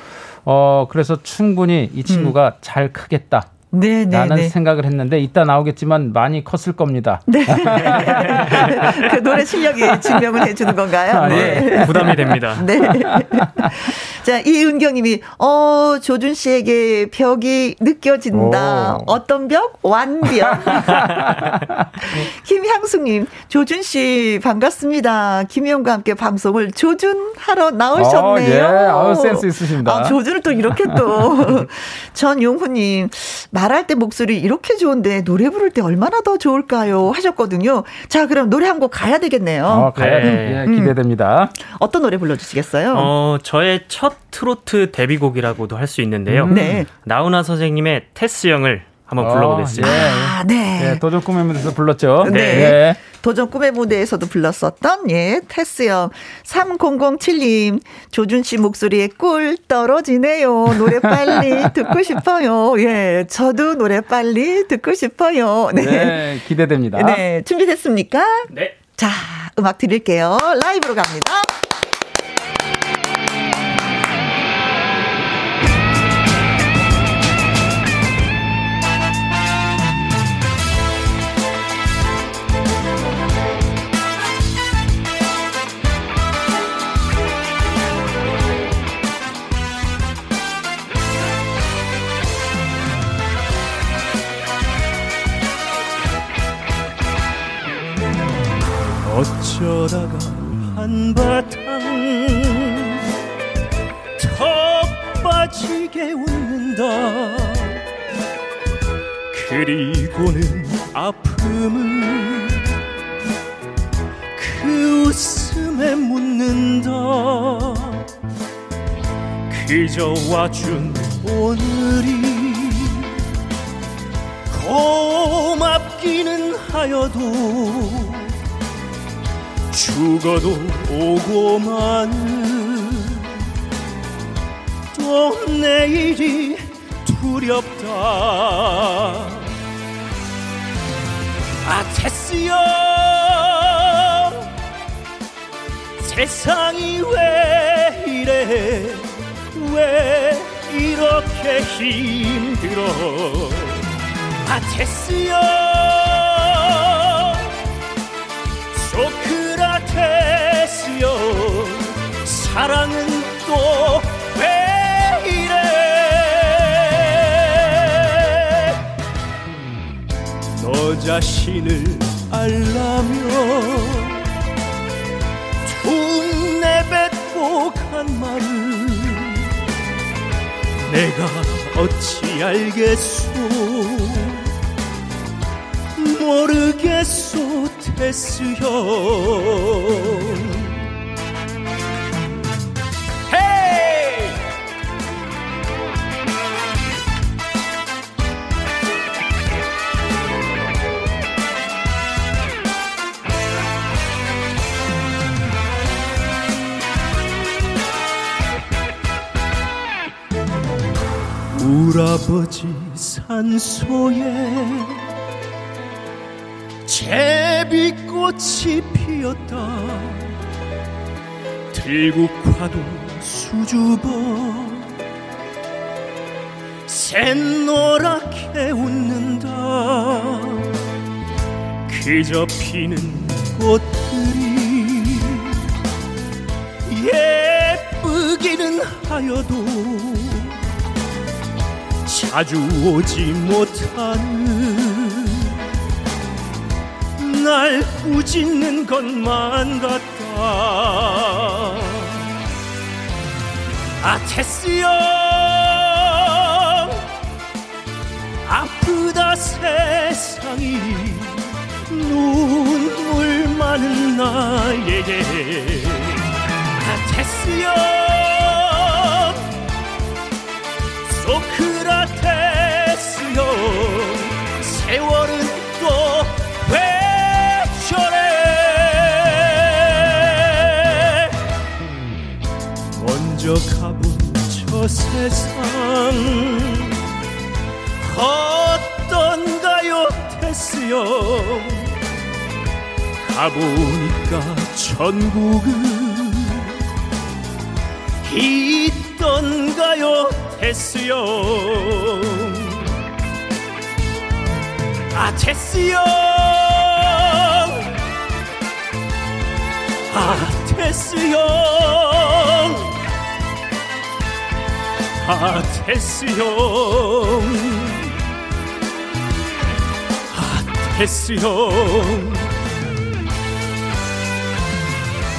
어, 그래서 충분히 이 친구가 잘 크겠다. 네, 네, 라는 네. 생각을 했는데 이따 나오겠지만 많이 컸을 겁니다. 네. 그 노래 실력이 증명을 해주는 건가요? 아, 네. 부담이 됩니다. 네. 자, 이은경님이, 어, 조준 씨에게 벽이 느껴진다. 오. 어떤 벽? 완벽. 김향숙님, 조준 씨 반갑습니다. 김희영과 함께 방송을 조준 하러 나오셨네요. 어, 예. 아우, 센스 있으십니다. 아, 조준을 또 이렇게 또. 전용후님, 말할 때 목소리 이렇게 좋은데 노래 부를 때 얼마나 더 좋을까요? 하셨거든요. 자, 그럼 노래 한 곡 가야 되겠네요. 어, 가야 네. 예, 기대됩니다. 어떤 노래 불러주시겠어요? 어, 저의 첫 트로트 데뷔곡이라고도 할 수 있는데요. 네. 나훈아 선생님의 테스 형을 한번 어, 불러보겠습니다. 예. 아, 네. 예, 도전 꿈의 무대에서 불렀죠. 네. 예. 도전 꿈의 무대에서도 불렀었던 예 테스요 3007님 조준 씨 목소리에 꿀 떨어지네요 노래 빨리 듣고 싶어요 예 저도 노래 빨리 듣고 싶어요 네. 네, 기대됩니다. 네 준비됐습니까 네. 자 음악 드릴게요 라이브로 갑니다. 그저 와준 오늘이 고맙기는 하여도 죽어도 오고만 또 내일이 두렵다. 아 테스요 세상이 왜 이래 왜 이렇게 힘들어? 아 테스요 소크라테스요 사랑은 또 왜 이래? 너 자신을 알라며 내가 어찌 알겠소? 모르겠소 테스형 울아버지 산소에 제비꽃이 피었다. 들국화도 수줍어 샛노랗게 웃는다. 그저 피는 꽃들이 예쁘기는 하여도 자주 오지 못하는 날 꾸짖는 것만 같다 아 테스형 아프다 세상이 눈물 많은 나에게. 아 테스형 소크라테스요. 세월은 또왜 저래. 먼저 가본 저 세상 어떤가요 테스요? 가보니까 전국은 있던가요 됐어요. 아 됐어요. 아 됐어요. 아 됐어요. 아 됐어요.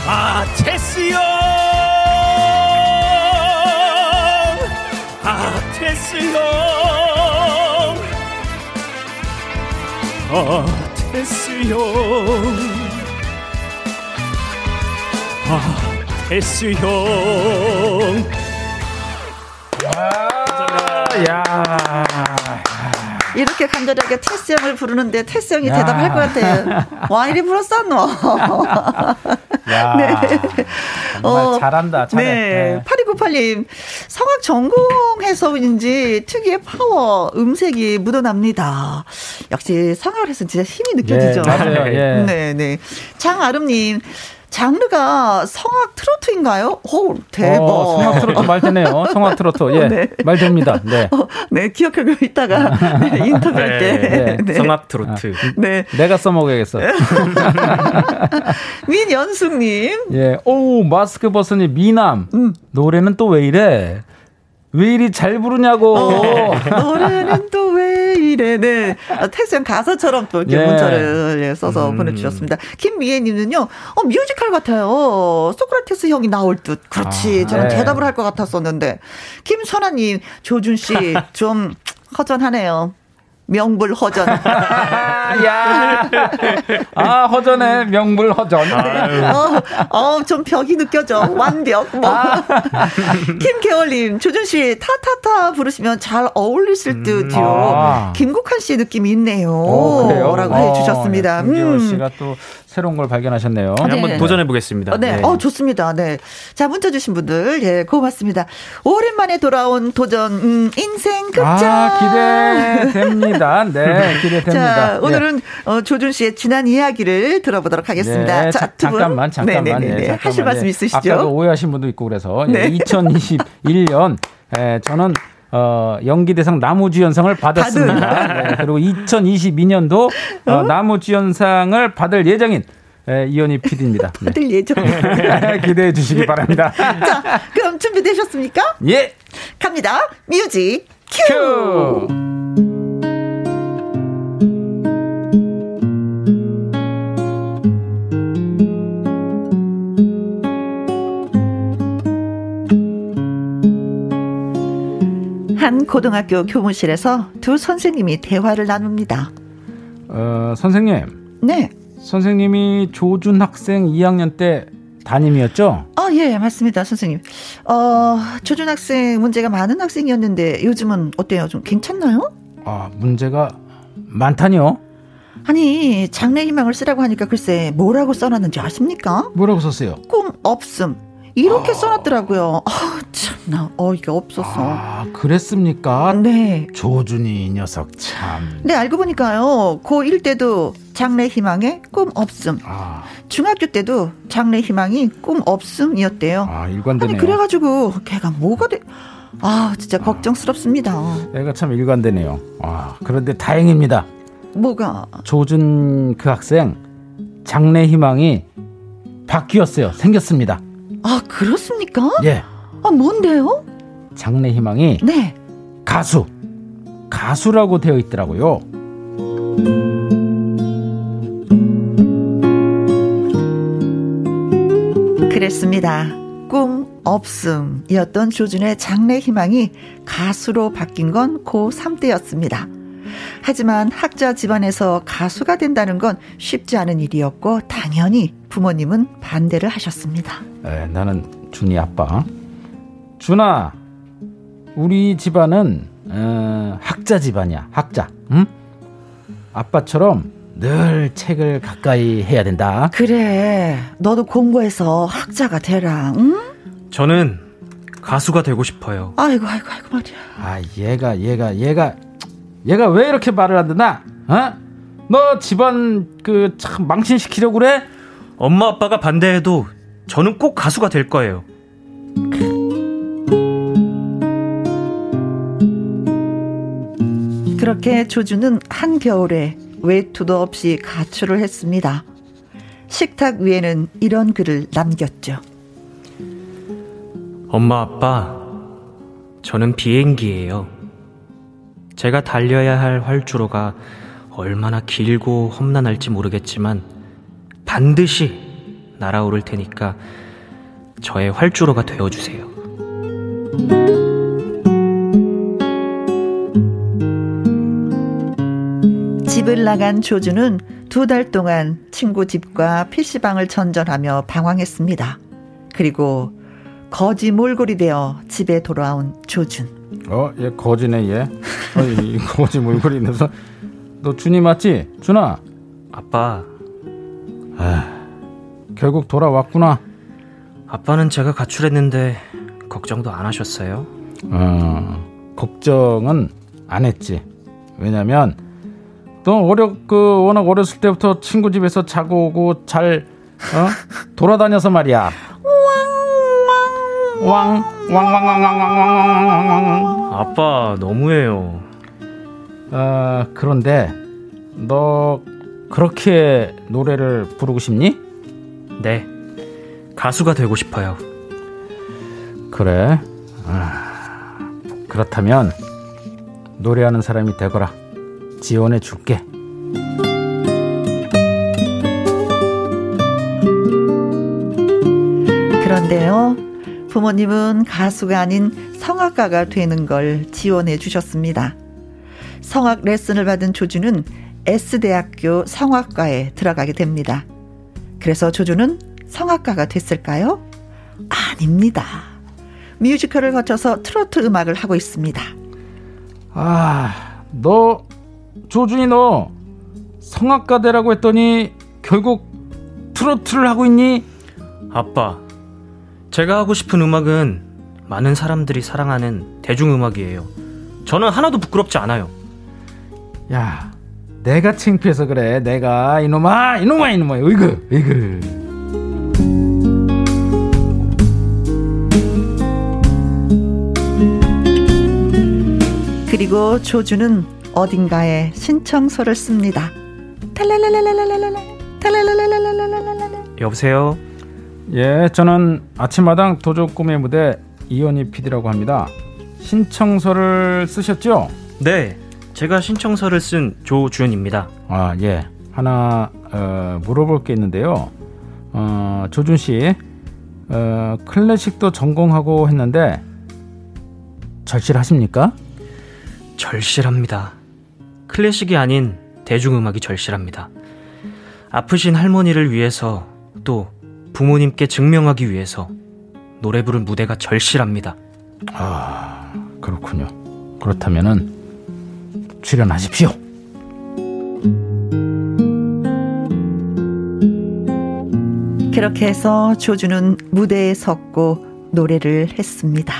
아 됐어요. 어땠어요 어땠어요 어땠어요 야. 이렇게 간절하게 테스 형을 부르는데 테스 형이 대답할 것 같아요. 와, 이리 불었었노. 야. 네. 어, 잘한다. 잘해. 네. 네. 8298님, 성악 전공해서인지 특유의 파워, 음색이 묻어납니다. 역시 성악을 해서 진짜 힘이 느껴지죠. 예, 맞아요. 예. 네, 네. 장아름님, 장르가 성악 트로트인가요? 오, 대박. 어, 성악 트로트 말 되네요. 성악 트로트. 예. 네. 말 됩니다. 네. 어, 네, 기억하고 있다가 네, 인터뷰할 때. 네, 성악 트로트. 네. 내가 써먹어야겠어. 민연숙님. 예. 오, 마스크 벗으니 미남. 음. 노래는 또 왜 이래? 왜 이리 잘 부르냐고. 어, 노래는 또 왜 이래. 네. 아, 태수형 가사처럼 또 이렇게 예. 문자를 예, 써서 음. 보내주셨습니다. 김미애님은요, 어, 뮤지컬 같아요. 소크라테스 형이 나올 듯. 그렇지. 아, 저는 네. 대답을 할 것 같았었는데. 김선아님, 조준씨, 좀 허전하네요. 명불 허전. 야. 아, 허전해. 명불 허전. 어, 어, 좀 벽이 느껴져. 완벽. 뭐. 아. 김계월님, 조준 씨, 타타타 부르시면 잘 어울리실 듯요. 아. 김국환 씨 느낌이 있네요. 어, 그래요? 라고 어, 해주셨습니다. 네, 김기월 음. 씨가 또 새로운 걸 발견하셨네요. 네. 한번 도전해 보겠습니다. 어, 네. 어, 좋습니다. 네. 자, 문자 주신 분들, 예, 고맙습니다. 오랜만에 돌아온 도전, 음, 인생 극장. 아, 기대됩니다. 네, 기대됩니다. 자, 오늘은 어, 조준 씨의 지난 이야기를 들어보도록 하겠습니다. 네, 자, 자, 두 분. 잠깐만, 잠깐만. 네네네. 네, 잠깐만. 하실 말씀 네. 있으시죠? 아까도 오해하신 분도 있고 그래서 네. 2021년 에, 저는 어, 연기대상 나무주연상을 받았습니다. 네, 그리고 2022년도 어, 남우주연상을 받을 예정인 에, 이현희 PD입니다. 네. 다들 예정. 기대해 주시기 바랍니다. 자, 그럼 준비되셨습니까? 예, 갑니다. Music cue! Cue. 고등학교 교무실에서 두 선생님이 대화를 나눕니다. 어, 선생님, 네. 선생님이 조준 학생 2학년 때 담임이었죠? 아, 예, 맞습니다, 선생님. 어, 조준 학생 문제가 많은 학생이었는데 요즘은 어때요? 좀 괜찮나요? 아, 문제가 많다니요? 아니, 장래 희망을 쓰라고 하니까 글쎄 뭐라고 써놨는지 아십니까? 뭐라고 썼어요? 꿈 없음. 이렇게 써놨더라고요. 아, 참나, 어이가 없어서. 아, 그랬습니까? 네. 조준이 이 녀석 참. 네, 알고 보니까요. 고1 때도 장래 희망에 꿈 없음. 아, 중학교 때도 장래 희망이 꿈 없음이었대요. 아 일관되네요. 아니, 그래가지고 걔가 뭐가 돼. 아, 진짜 걱정스럽습니다. 애가 참 일관되네요. 아, 그런데 다행입니다. 뭐가. 조준 그 학생 장래 희망이 바뀌었어요. 생겼습니다. 아, 그렇습니까? 예. 아, 뭔데요? 장래 희망이 네. 가수. 가수라고 되어 있더라고요. 그랬습니다. 꿈 없음이었던 조준의 장래 희망이 가수로 바뀐 건 고3 때였습니다. 하지만 학자 집안에서 가수가 된다는 건 쉽지 않은 일이었고 당연히 부모님은 반대를 하셨습니다. 에, 나는 준이 아빠. 준아, 우리 집안은 어, 학자 집안이야. 학자. 응? 아빠처럼 늘 책을 가까이 해야 된다. 그래, 너도 공부해서 학자가 되라. 응? 저는 가수가 되고 싶어요. 아이고 아이고 아이고 말이야. 아, 얘가 얘가 얘가 얘가 왜 이렇게 말을 안 듣나? 어? 너 집안 그 참 망신시키려고 그래? 엄마 아빠가 반대해도 저는 꼭 가수가 될 거예요. 그렇게 조주는 한겨울에 외투도 없이 가출을 했습니다. 식탁 위에는 이런 글을 남겼죠. 엄마 아빠, 저는 비행기예요. 제가 달려야 할 활주로가 얼마나 길고 험난할지 모르겠지만 반드시 날아오를 테니까 저의 활주로가 되어 주세요. 집을 나간 조주는 두 달 동안 친구 집과 PC방을 전전하며 방황했습니다. 그리고 거지 몰골이 되어 집에 돌아온 조준. 어, 얘 거지네 얘. 어, 이 거지 물건이 있면서 너 준이 맞지? 준아. 아빠, 결국 돌아왔구나. 아빠는 제가 가출했는데 걱정도 안 하셨어요? 어, 걱정은 안 했지. 왜냐면 너 어려 그 워낙 어렸을 때부터 친구 집에서 자고 오고 잘 어? 돌아다녀서 말이야. 왕왕왕왕왕왕왕왕왕. 아빠, 너무해요. 어, 그런데 너 그렇게 노래를 부르고 싶니? 네, 가수가 되고 싶어요. 그래. 아, 그렇다면 노래하는 사람이 되거라. 지원해 줄게. 그런데요, 부모님은 가수가 아닌 성악가가 되는 걸 지원해 주셨습니다. 성악 레슨을 받은 조주는 S대학교 성악과에 들어가게 됩니다. 그래서 조주는 성악가가 됐을까요? 아닙니다. 뮤지컬을 거쳐서 트로트 음악을 하고 있습니다. 아, 너 조준이 너 성악가 되라고 했더니 결국 트로트를 하고 있니? 아빠, 제가 하고 싶은 음악은 많은 사람들이 사랑하는 대중음악이에요. 저는 하나도 부끄럽지 않아요. 야, 내가 창피해서 그래. 내가 이놈아, 이놈아, 이놈아, 으이그, 으이그. 그리고 조주는 어딘가에 신청서를 씁니다. 탈랄랄랄랄랄랄랄, 탈랄랄랄랄랄랄랄. 여보세요? 예, 저는 아침마당 도조 꿈의 무대 이현희 PD라고 합니다. 신청서를 쓰셨죠? 네, 제가 신청서를 쓴 조준입니다. 아, 예. 하나 어, 물어볼 게 있는데요. 어, 조준 씨, 어, 클래식도 전공하고 했는데 절실하십니까? 절실합니다. 클래식이 아닌 대중음악이 절실합니다. 아프신 할머니를 위해서 또 부모님께 증명하기 위해서 노래 부른 무대가 절실합니다. 아, 그렇군요. 그렇다면은 출연하십시오. 그렇게 해서 조주는 무대에 섰고 노래를 했습니다.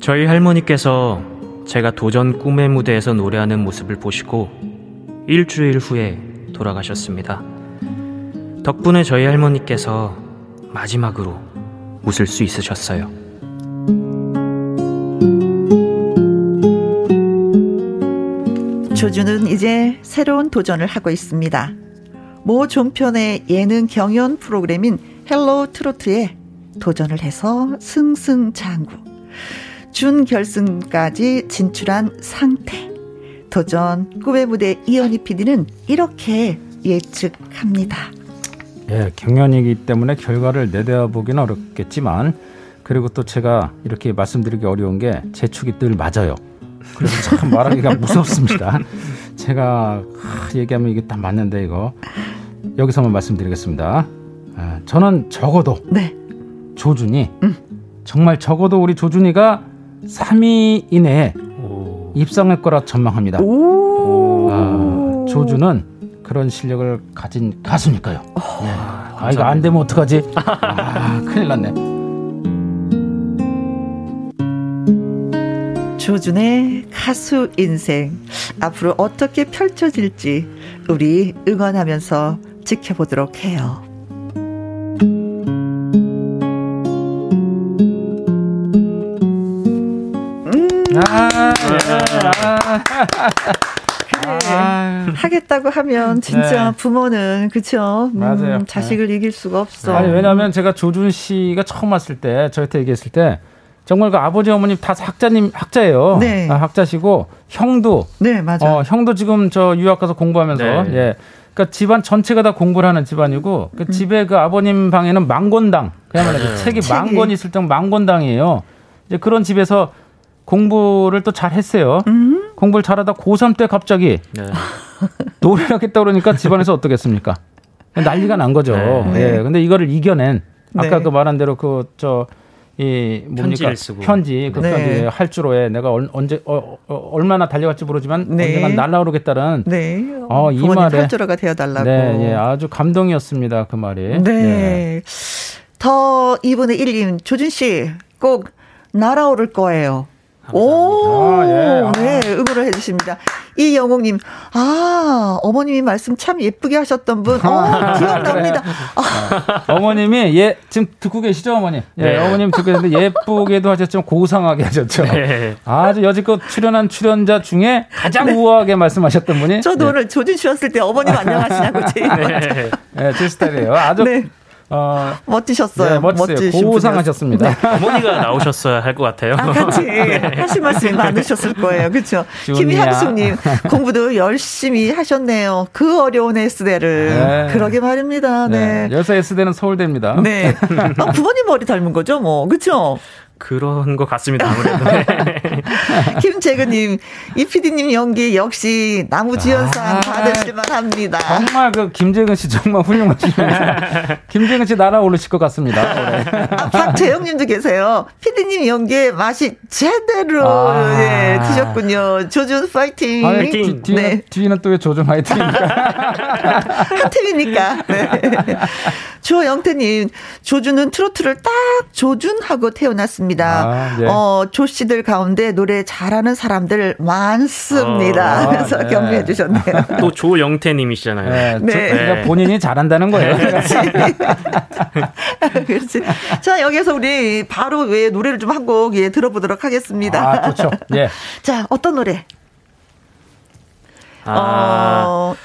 저희 할머니께서 제가 도전 꿈의 무대에서 노래하는 모습을 보시고 일주일 후에 돌아가셨습니다. 덕분에 저희 할머니께서 마지막으로 웃을 수 있으셨어요. 조주는 이제 새로운 도전을 하고 있습니다. 모 종편의 예능 경연 프로그램인 헬로 트로트에 도전을 해서 승승장구. 준결승까지 진출한 상태. 도전 꿈의 무대 이현희 PD는 이렇게 예측합니다. 예, 경연이기 때문에 결과를 내다보기는 어렵겠지만 그리고 또 제가 이렇게 말씀드리기 어려운 게 제 촉이 늘 맞아요. 그래서 참 말하기가 무섭습니다. 제가 하, 얘기하면 이게 딱 맞는데 이거 여기서만 말씀드리겠습니다. 아, 저는 적어도 네. 조준이 정말 적어도 우리 조준이가 3위 이내에 입상할 거라 전망합니다. 오. 아, 조준은 그런 실력을 가진 가수니까요. 예. 아 이거 안 되면 어떡하지? 아 큰일 났네. 조준의 가수 인생 앞으로 어떻게 펼쳐질지 우리 응원하면서 지켜보도록 해요. 아, 그래. 아, 하겠다고 하면 진짜 네. 부모는 그쵸? 음, 맞아요. 네. 자식을 이길 수가 없어. 아니 왜냐하면 제가 조준 씨가 처음 왔을 때 저한테 얘기했을 때 정말 그 아버지 어머님 다 학자님 학자예요. 네. 아, 학자시고 형도 네 맞아. 어, 형도 지금 저 유학 가서 공부하면서 네. 예. 그러니까 집안 전체가 다 공부를 하는 집안이고 그 집에 그 아버님 방에는 망권당 그야말로 그 책이 책이. 망권 있을 때 망권당이에요. 이제 그런 집에서 공부를 또 잘 했어요. 음? 공부를 잘하다 고3 때 갑자기 네. 노래를 하겠다 그러니까 집안에서 어떻겠습니까? 난리가 난 거죠. 네. 예. 근데 이거를 이겨낸 아까 네. 그 말한 대로 그저 이 뭡니까. 편지 그 네. 편지 할 줄로에 내가 얼, 언제 어, 어, 얼마나 달려갈지 모르지만 네. 언젠간 날아오르겠다는 네. 어, 이 부모님 말에- 활주로가 되어달라고. 네, 예, 아주 감동이었습니다 그 말이. 네. 예. 더 이분의 1님 조준 씨 꼭 날아오를 거예요. 오, 아, 예. 아. 네, 응원을 해주십니다. 이영옥님, 아, 어머님이 말씀 참 예쁘게 하셨던 분, 어, 기억납니다. 아, 어머님이 예 지금 듣고 계시죠 어머니? 예, 네. 어머님 듣고 계시는데 예쁘게도 하셨지만 고상하게 하셨죠. 네. 아주 여지껏 출연한 출연자 중에 가장 우아하게 말씀하셨던 분이 저도 예, 오늘 조준 씨 왔을 때 어머님 안녕하시냐고 제 네. 예, 제 스타일이에요. 아주 네. 어, 멋지셨어요. 네, 멋지세요. 고상하셨습니다. 어머니가 나오셨어야 할 것 같아요. 아, 같이 하실 말씀이 많으셨을 거예요. 그렇죠. 김향숙님, 공부도 열심히 하셨네요. 그 어려운 S대를. 네. 그러게 말입니다. 네. 네. 열사 S대는 서울대입니다. 네. 아, 부모님 머리 닮은 거죠, 뭐. 그쵸? 그런 것 같습니다. 아무래도. 네. 김재근님, 이 PD님 연기 역시 나무지연상 아. 받으실만 합니다. 정말 그 김재근 씨 정말 훌륭하십니다. 김재근 씨 날아오르실 것 같습니다. 아, 박재영님도 계세요. 피디님 연기에 맛이 제대로 아. 예, 드셨군요. 조준 파이팅. 아니, 화이팅! 뒤, 뒤는, 네. 뒤는 또 왜 조정 화이팅입니까? 한 팀이니까. 네. 조영태님, 조준은 트로트를 딱 조준하고 태어났습니다. 아, 네. 어, 조 씨들 가운데 노래 잘하는 사람들 많습니다. 어, 그래서 네. 격려해 주셨네요. 또 조영태님이시잖아요. 네, 네. 저- 그러니까 본인이 잘한다는 거예요. 그렇지. 자, 여기서 우리 바로 왜 노래를 좀 한 곡 예, 들어보도록 하겠습니다. 아, 좋죠. 예. 자, 어떤 노래? 아, 어,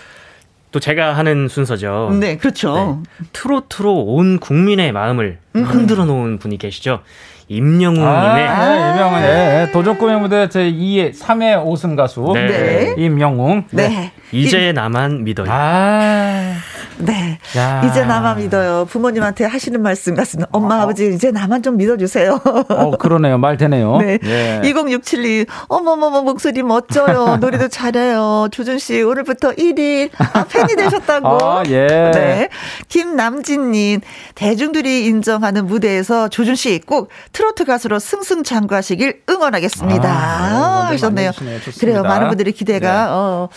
또 제가 하는 순서죠. 네, 그렇죠. 트로트로 온 국민의 마음을 흔들어 놓은 분이 계시죠. 임영웅님의 아, 네, 유명한 예, 도전 꿈의 무대 제 2회 3회 5승 가수 네. 네. 임영웅. 네. 이제 나만 믿어요. 아, 네. 야. 이제 나만 믿어요. 부모님한테 하시는 말씀 같습니다. 엄마, 아버지, 이제 나만 좀 믿어주세요. 어 그러네요. 말 되네요. 네. 예. 2067님, 어머머머, 목소리 멋져요. 노래도 잘해요. 조준씨, 오늘부터 1일. 아, 팬이 되셨다고. 아, 예. 네. 김남진님, 대중들이 인정하는 무대에서 조준씨 꼭 트로트 가수로 승승장구하시길 응원하겠습니다. 아, 네, 하셨네요. 그래요. 많은 분들이 기대가, 네. 어,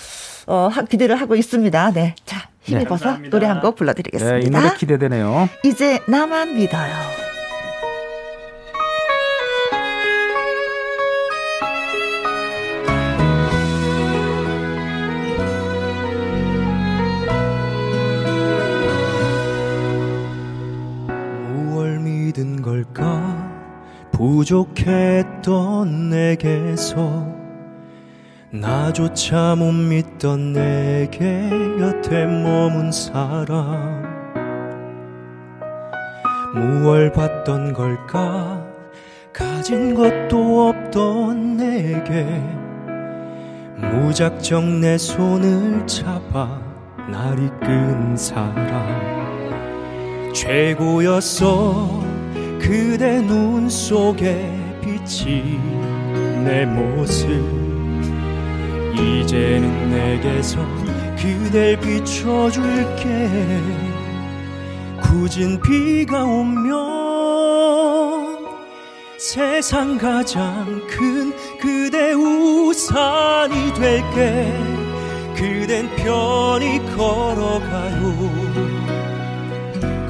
어, 하- 기대를 하고 있습니다. 네. 자, 힘입어서 감사합니다. 노래 한곡 네, 불러드리겠습니다. 이 노래 기대되네요. 이제 나만 믿어요. 무얼 믿은 걸까 부족했던 내게서 나조차 못 믿던 내게 여태 머문 사람. 무얼 봤던 걸까? 가진 것도 없던 내게. 무작정 내 손을 잡아 날 이끈 사람. 최고였어 그대 눈 속에 비친 내 모습 이제는 내게서 그댈 비춰줄게. 굳은 비가 오면 세상 가장 큰 그대 우산이 될게. 그댄 편히 걸어가요.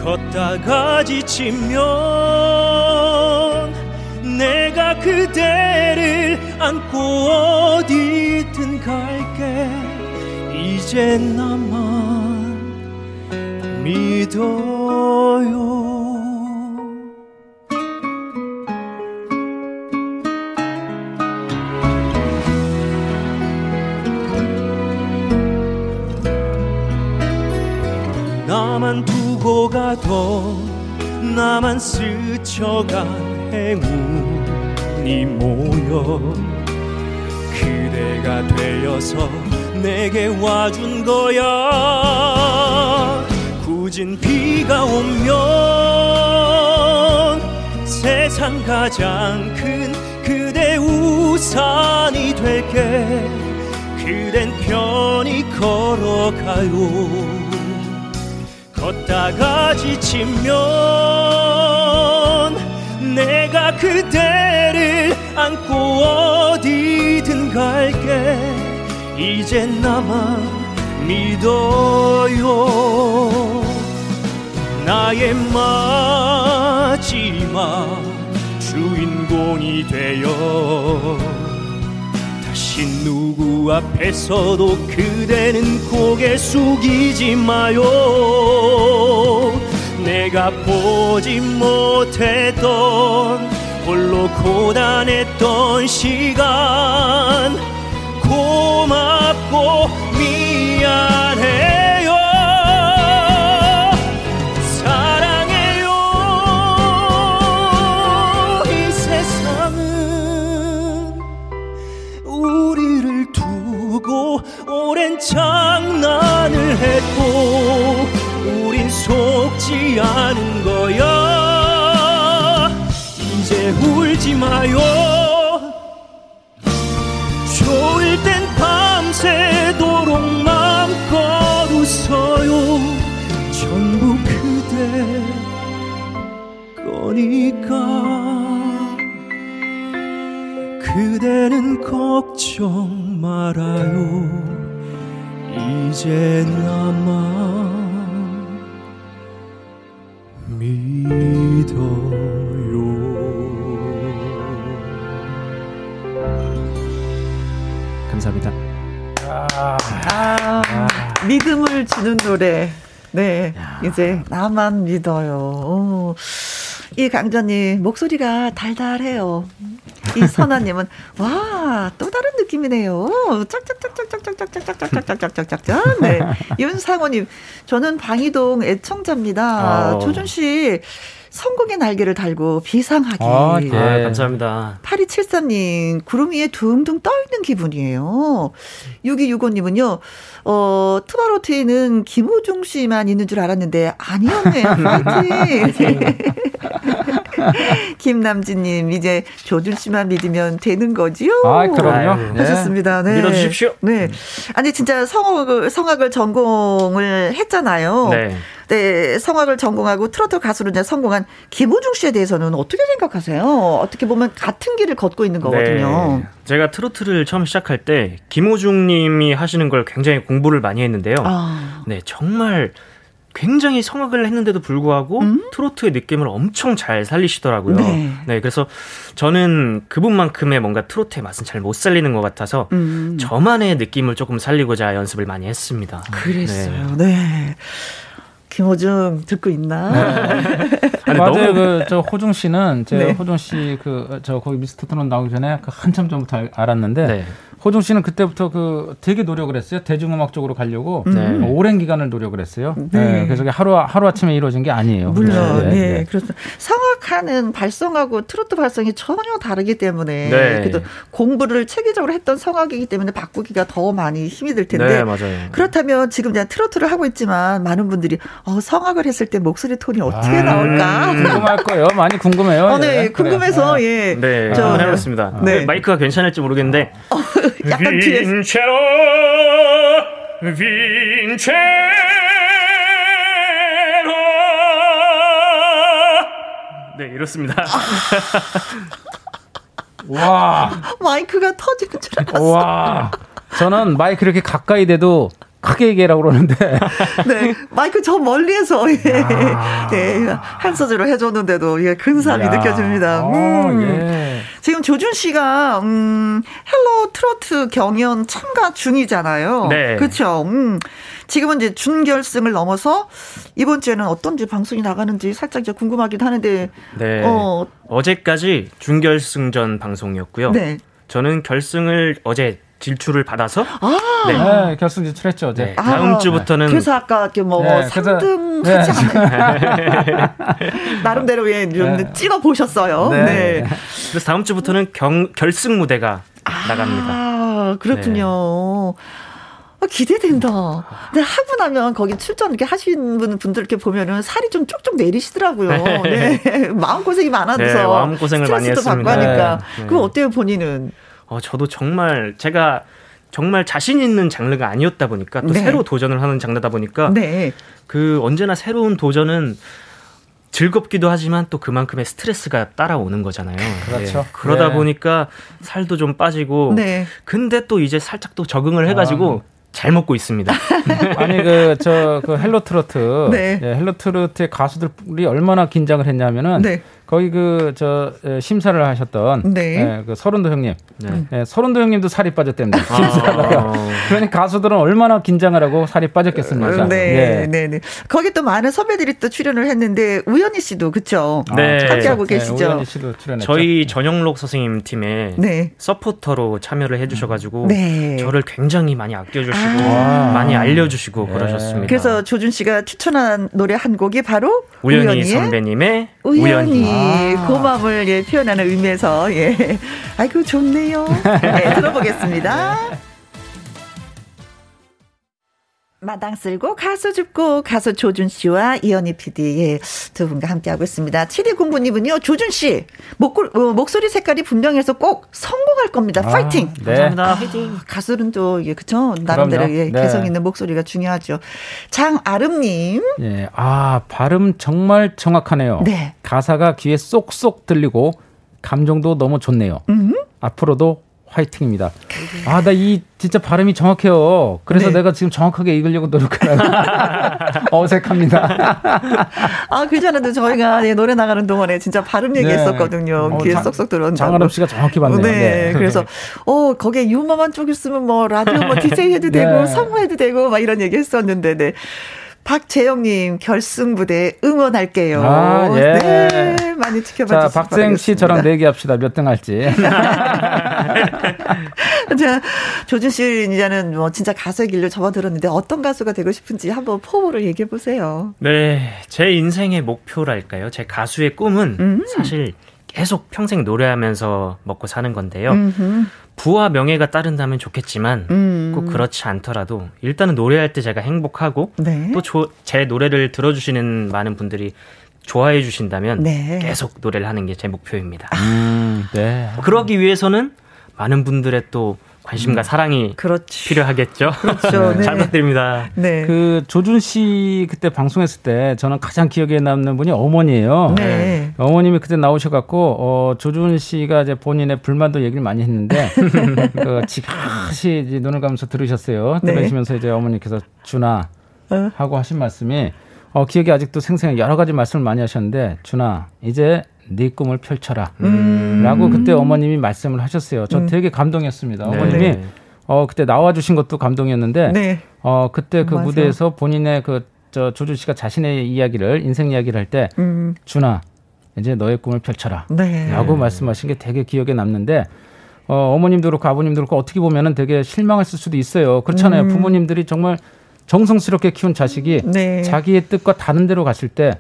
걷다가 지치면 내가 그대를 안고 어디든 갈게. 이제 나만 믿어요. 나만 두고 가던 나만 스쳐간 행운 이 모여 그대가 되어서 내게 와준 거야. 굳은 비가 오면 세상 가장 큰 그대 우산이 될게. 그댄 편히 걸어가요. 걷다가 지치면 내가 그대를 안고 어디든 갈게. 이제 나만 믿어요. 나의 마지막 주인공이 되어 다시 누구 앞에서도 그대는 고개 숙이지 마요. 내가 보지 못했던 홀로 고단 했던 시간. 고맙고 미안해요. 사랑해요. 이 세상은 우리를 두고 오랜 장난을 했고 우린 속지 않은 거야. 울지 마요. 걱정 말아요 이제 나만 믿어요 감사합니다. 아, 믿음을 주는 노래. 네. 이제 나만 믿어요. 오. 이 강자님, 목소리가 달달해요. 이 선아님은, 와, 또 다른 느낌이네요. 짝짝짝짝짝짝짝짝짝짝짝짝짝짝짝. 네. 윤상호님, 저는 방이동 애청자입니다. 어. 조준 씨, 성공의 날개를 달고 비상하기. 아, 네. 아, 감사합니다. 8273님, 구름 위에 둥둥 떠있는 기분이에요. 6265님은요, 어, 투바로트에는 김호중 씨만 있는 줄 알았는데, 아니었네요. 파이팅! 김남진님, 이제 조준 씨만 믿으면 되는 거지요? 아, 그럼요. 네. 하셨습니다. 네. 믿어주십시오. 네. 아니, 진짜 성악을, 성악을 전공을 했잖아요. 네. 네, 성악을 전공하고 트로트 가수로 이제 성공한 김호중 씨에 대해서는 어떻게 생각하세요? 어떻게 보면 같은 길을 걷고 있는 거거든요. 네. 제가 트로트를 처음 시작할 때 김호중 님이 하시는 걸 굉장히 공부를 많이 했는데요. 아, 네, 정말 굉장히 성악을 했는데도 불구하고 트로트의 느낌을 엄청 잘 살리시더라고요. 네. 그래서 저는 그분만큼의 뭔가 트로트의 맛은 잘 못 살리는 것 같아서 음. 저만의 느낌을 조금 살리고자 연습을 많이 했습니다. 그랬어요. 네. 김호중 듣고 있나? 아니, 맞아요. 너무- 그저 호중 씨는 제 네. 호중 씨 그 저 거기 미스터 트롯 나오기 전에 그 한참 전부터 알- 알았는데 네. 호중 씨는 그때부터 그 되게 노력을 했어요. 대중음악 쪽으로 가려고 네. 어, 오랜 기간을 노력을 했어요. 네. 네. 그래서 하루 하루 아침에 이루어진 게 아니에요. 물론, 네, 네, 네. 그렇습니다. 성악하는 발성하고 트로트 발성이 전혀 다르기 때문에 네. 그래도 공부를 체계적으로 했던 성악이기 때문에 바꾸기가 더 많이 힘이 들 텐데 네, 맞아요. 그렇다면 지금 제가 트로트를 하고 있지만 많은 분들이 어, 성악을 했을 때 목소리 톤이 어떻게 아, 나올까? 궁금할 거예요. 많이 궁금해요. 어, 네, 예. 궁금해서 네. 예, 네, 저- 한번 해보겠습니다. 네. 마이크가 괜찮을지 모르겠는데. 약간 뒤에서 빈체로 빈체로 네, 이렇습니다. 와, 마이크가 터지는 줄 알았어요. 와. 저는 마이크 이렇게 가까이 대도 크게 얘기하라고 그러는데 네, 마이크 저 멀리에서 예, 네, 한 소절을 해줬는데도 예, 근사함이 야. 느껴집니다. 어, 음. 예. 지금 조준 씨가 음, 헬로 트로트 경연 참가 중이잖아요. 네. 그렇죠. 음. 지금은 이제 준결승을 넘어서 이번 주에는 어떤지 방송이 나가는지 살짝 이제 궁금하기도 하는데 네. 어, 어제까지 준결승전 방송이었고요. 네. 저는 결승을 어제 질출을 받아서 아, 네. 네, 결승 진출했죠 어제. 네. 다음 아, 주부터는 그래서 아까 이렇게 뭐 네, 그래서- 3등 네. 하지 않아요. 나름대로 예, 좀 네. 찍어 보셨어요. 네. 네. 그래서 다음 주부터는 경, 결승 무대가 나갑니다. 아, 그렇군요. 아, 기대된다. 근데 하고 나면 거기 출전 이렇게 하신 분- 분들 이렇게 보면은 살이 좀 쭉쭉 내리시더라고요. 네. 마음고생이 많아서. 네, 마음고생을 많이 스트레스도 받고 했습니다. 하니까. 네. 그럼 어때요, 본인은? 어, 저도 정말 제가 정말 자신 있는 장르가 아니었다 보니까 또 네. 새로 도전을 하는 장르다 보니까 네. 그 언제나 새로운 도전은 즐겁기도 하지만 또 그만큼의 스트레스가 따라오는 거잖아요. 그렇죠. 예, 그러다 네. 보니까 살도 좀 빠지고 네. 근데 또 이제 살짝 또 적응을 해가지고 잘 먹고 있습니다. 아니 그저그 헬로 트로트 네. 예, 헬로 트로트의 가수들이 얼마나 긴장을 했냐면은 네. 거기 그 저 심사를 하셨던 네. 예, 그 설운도 형님, 네. 예, 설운도 형님도 살이 빠졌답니다. 아. 심사하다가 그러니 가수들은 얼마나 긴장을 하고 살이 빠졌겠습니까? 네, 예. 네, 네. 거기 또 많은 선배들이 또 출연을 했는데 우연이 씨도 그쵸? 네. 함께하고 네, 계시죠? 우연이 씨도 출연했죠. 저희 전영록 선생님 팀에 네. 서포터로 참여를 해주셔가지고 네. 저를 굉장히 많이 아껴주시고 아. 많이 알려주시고 네. 그러셨습니다. 그래서 조준 씨가 추천한 노래 한 곡이 바로 우연히 우연히의 선배님의 우연히 우연히 그 마음을 예, 표현하는 의미에서 예. 아이고 좋네요. 네, 들어보겠습니다. 마당 쓸고 가수 줍고 가수 조준 씨와 이현희 PD 예, 두 분과 함께하고 있습니다. 7209님은요. 조준 씨 목골, 어, 목소리 색깔이 분명해서 꼭 성공할 겁니다. 아, 파이팅. 네. 감사합니다. 화이팅. 가수는 또 이게 그쵸 나름대로 그럼요. 예, 네. 개성 있는 목소리가 중요하죠. 장아름님 예, 아 발음 정말 정확하네요. 네. 가사가 귀에 쏙쏙 들리고 감정도 너무 좋네요. 음? 앞으로도 화이팅입니다. 아, 나 이 진짜 발음이 정확해요. 그래서 네. 내가 지금 정확하게 읽으려고 노력하는 어색합니다. 아 그전에도 저희가 예, 노래 나가는 동안에 진짜 발음 얘기했었거든요. 어, 귀에 장- 쏙쏙 들어온다고. 장아름 씨가 정확히 봤네요. 네, 그래서 어 거기에 유머만 쪽 있으면 뭐 라디오 뭐 DJ 해도 되고 네. 성우 해도 되고 막 이런 얘기 했었는데 네. 박재영님 결승 무대 응원할게요. 아, 예. 네, 많이 지켜봐 자, 주시기 박재영 씨 저랑. 내기합시다. 몇 등 할지. 자, 조준 씨 이제는 뭐 진짜 가수의 길로 접어들었는데 어떤 가수가 되고 싶은지 한번 포부를 얘기해 보세요. 네, 제 인생의 목표랄까요? 제 가수의 꿈은 음. 사실 계속 평생 노래하면서 먹고 사는 건데요. 음흠. 부와 명예가 따른다면 좋겠지만 음. 꼭 그렇지 않더라도 일단은 노래할 때 제가 행복하고 네. 또제 노래를 들어주시는 많은 분들이 좋아해 주신다면 네. 계속 노래를 하는 게 제 목표입니다. 음, 네. 그러기 위해서는 많은 분들의 또 관심과 사랑이 그렇지. 필요하겠죠. 그렇죠. 네. 잘 부탁드립니다. 네. 그 조준 씨 그때 방송했을 때 저는 가장 기억에 남는 분이 어머니예요. 네. 어머님이 그때 나오셔갖고 어, 조준 씨가 이제 본인의 불만도 얘기를 많이 했는데 그 지그시 이제 눈을 감면서 들으셨어요. 네. 들으시면서 이제 어머니께서 준아 어. 하고 하신 말씀이 어, 기억이 아직도 생생해 여러 가지 말씀을 많이 하셨는데 준아 이제 네 꿈을 펼쳐라. 음. 라고 그때 어머님이 말씀을 하셨어요. 저 되게 감동했습니다. 네. 어머님이 네. 어, 그때 나와주신 것도 감동이었는데 네. 어, 그때 그 맞아. 무대에서 본인의 그, 저, 조준 씨가 자신의 이야기를, 인생 이야기를 할 때, 음. 준아, 이제 너의 꿈을 펼쳐라. 네. 라고 말씀하신 게 되게 기억에 남는데, 어, 어머님도 그렇고 아버님도 그렇고 어떻게 보면은 되게 실망했을 수도 있어요. 그렇잖아요. 부모님들이 정말 정성스럽게 키운 자식이 음. 네. 자기의 뜻과 다른 데로 갔을 때,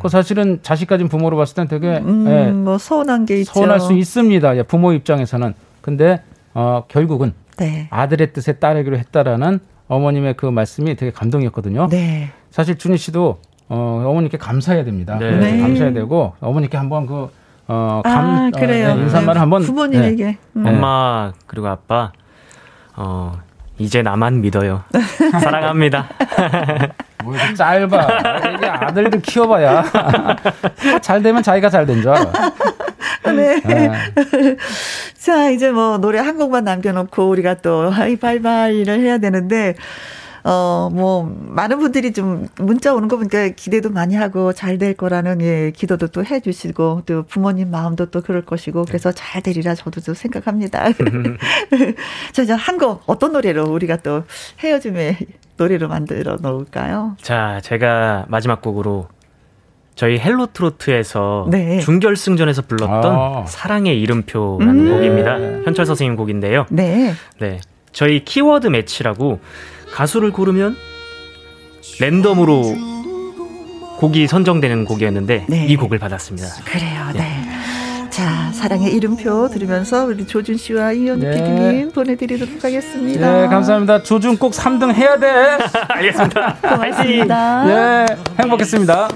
그 사실은 자식 가진 부모로 봤을 땐 되게 음, 예, 뭐 서운한 게 있죠. 서운할 수 있습니다. 예, 부모 입장에서는. 근데, 어, 결국은 네. 아들의 뜻에 따르기로 했다라는 어머님의 그 말씀이 되게 감동이었거든요. 네. 사실 준희 씨도 어, 어머니께 감사해야 됩니다. 네. 네. 감사해야 되고 어머니께 한번 그 어, 감, 아, 그래요. 어, 네, 인사말을 한번 부모님에게. 음. 네. 엄마 그리고 아빠 어 이제 나만 믿어요. 사랑합니다. 뭐 이렇게 짧아. 이게 아들들 키워봐야 잘 되면 자기가 잘 된 줄 알아. 네. 네. 자, 이제 뭐 노래 한 곡만 남겨놓고 우리가 또 하이바이바이를 해야 되는데, 어, 뭐, 많은 분들이 좀 문자 오는 거 보니까 기대도 많이 하고 잘 될 거라는 예, 기도도 또 해주시고, 또 부모님 마음도 또 그럴 것이고, 그래서 잘 되리라 저도 좀 생각합니다. 자, 이제 한 곡, 어떤 노래로 우리가 또 헤어짐의 노래로 만들어 놓을까요? 자, 제가 마지막 곡으로 저희 헬로 트로트에서 네. 준결승전에서 불렀던 아. 사랑의 이름표라는 음. 곡입니다. 현철 선생님 곡인데요. 네. 네. 저희 키워드 match라고 가수를 고르면 랜덤으로 곡이 선정되는 곡이었는데 네. 이 곡을 받았습니다. 그래요, 네. 자, 사랑의 이름표 들으면서 우리 조준 씨와 이현희 네. PD님 보내드리도록 하겠습니다. 네, 감사합니다. 조준 꼭 3등 해야 돼. 알겠습니다. 고맙습니다. 예, 행복했습니다.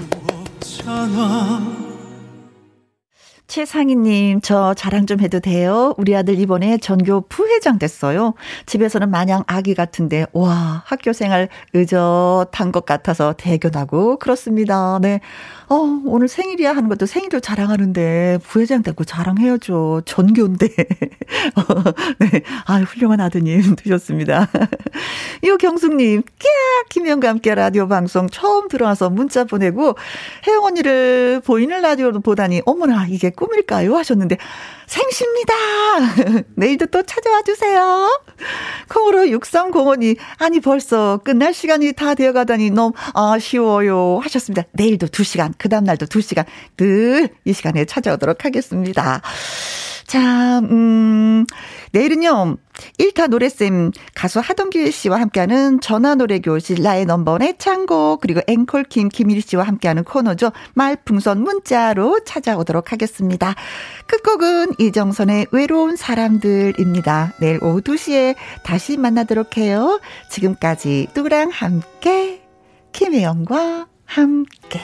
최상희님, 저 자랑 좀 해도 돼요? 우리 아들 이번에 전교 부회장 됐어요. 집에서는 마냥 아기 같은데, 와, 학교 생활 의젓한 것 같아서 대견하고, 그렇습니다. 네. 어, 오늘 생일이야 하는 것도 생일도 자랑하는데, 부회장 됐고 자랑해야죠. 전교인데. 어, 네. 아 훌륭한 아드님 되셨습니다. 이경숙님, 끼야! 김현과 함께 라디오 방송 처음 들어와서 문자 보내고, 혜영 언니를 보이는 라디오로 보다니, 어머나, 이게 꿈일까요? 하셨는데, 생십니다! 내일도 또 찾아와 주세요. 콩으로 6305니, 아니, 벌써 끝날 시간이 다 되어 가다니 너무 아쉬워요. 하셨습니다. 내일도 2시간, 그 다음날도 2시간, 늘 이 시간에 찾아오도록 하겠습니다. 자, 음, 내일은요, 1타 노래쌤 가수 하동길 씨와 함께하는 전화노래교실 나의 넘버의 창고 그리고 앵콜킴 김일 씨와 함께하는 코너죠. 말풍선 문자로 찾아오도록 하겠습니다. 끝곡은 이정선의 외로운 사람들입니다. 내일 오후 2시에 다시 만나도록 해요. 지금까지 뚜랑 함께 김혜영과 함께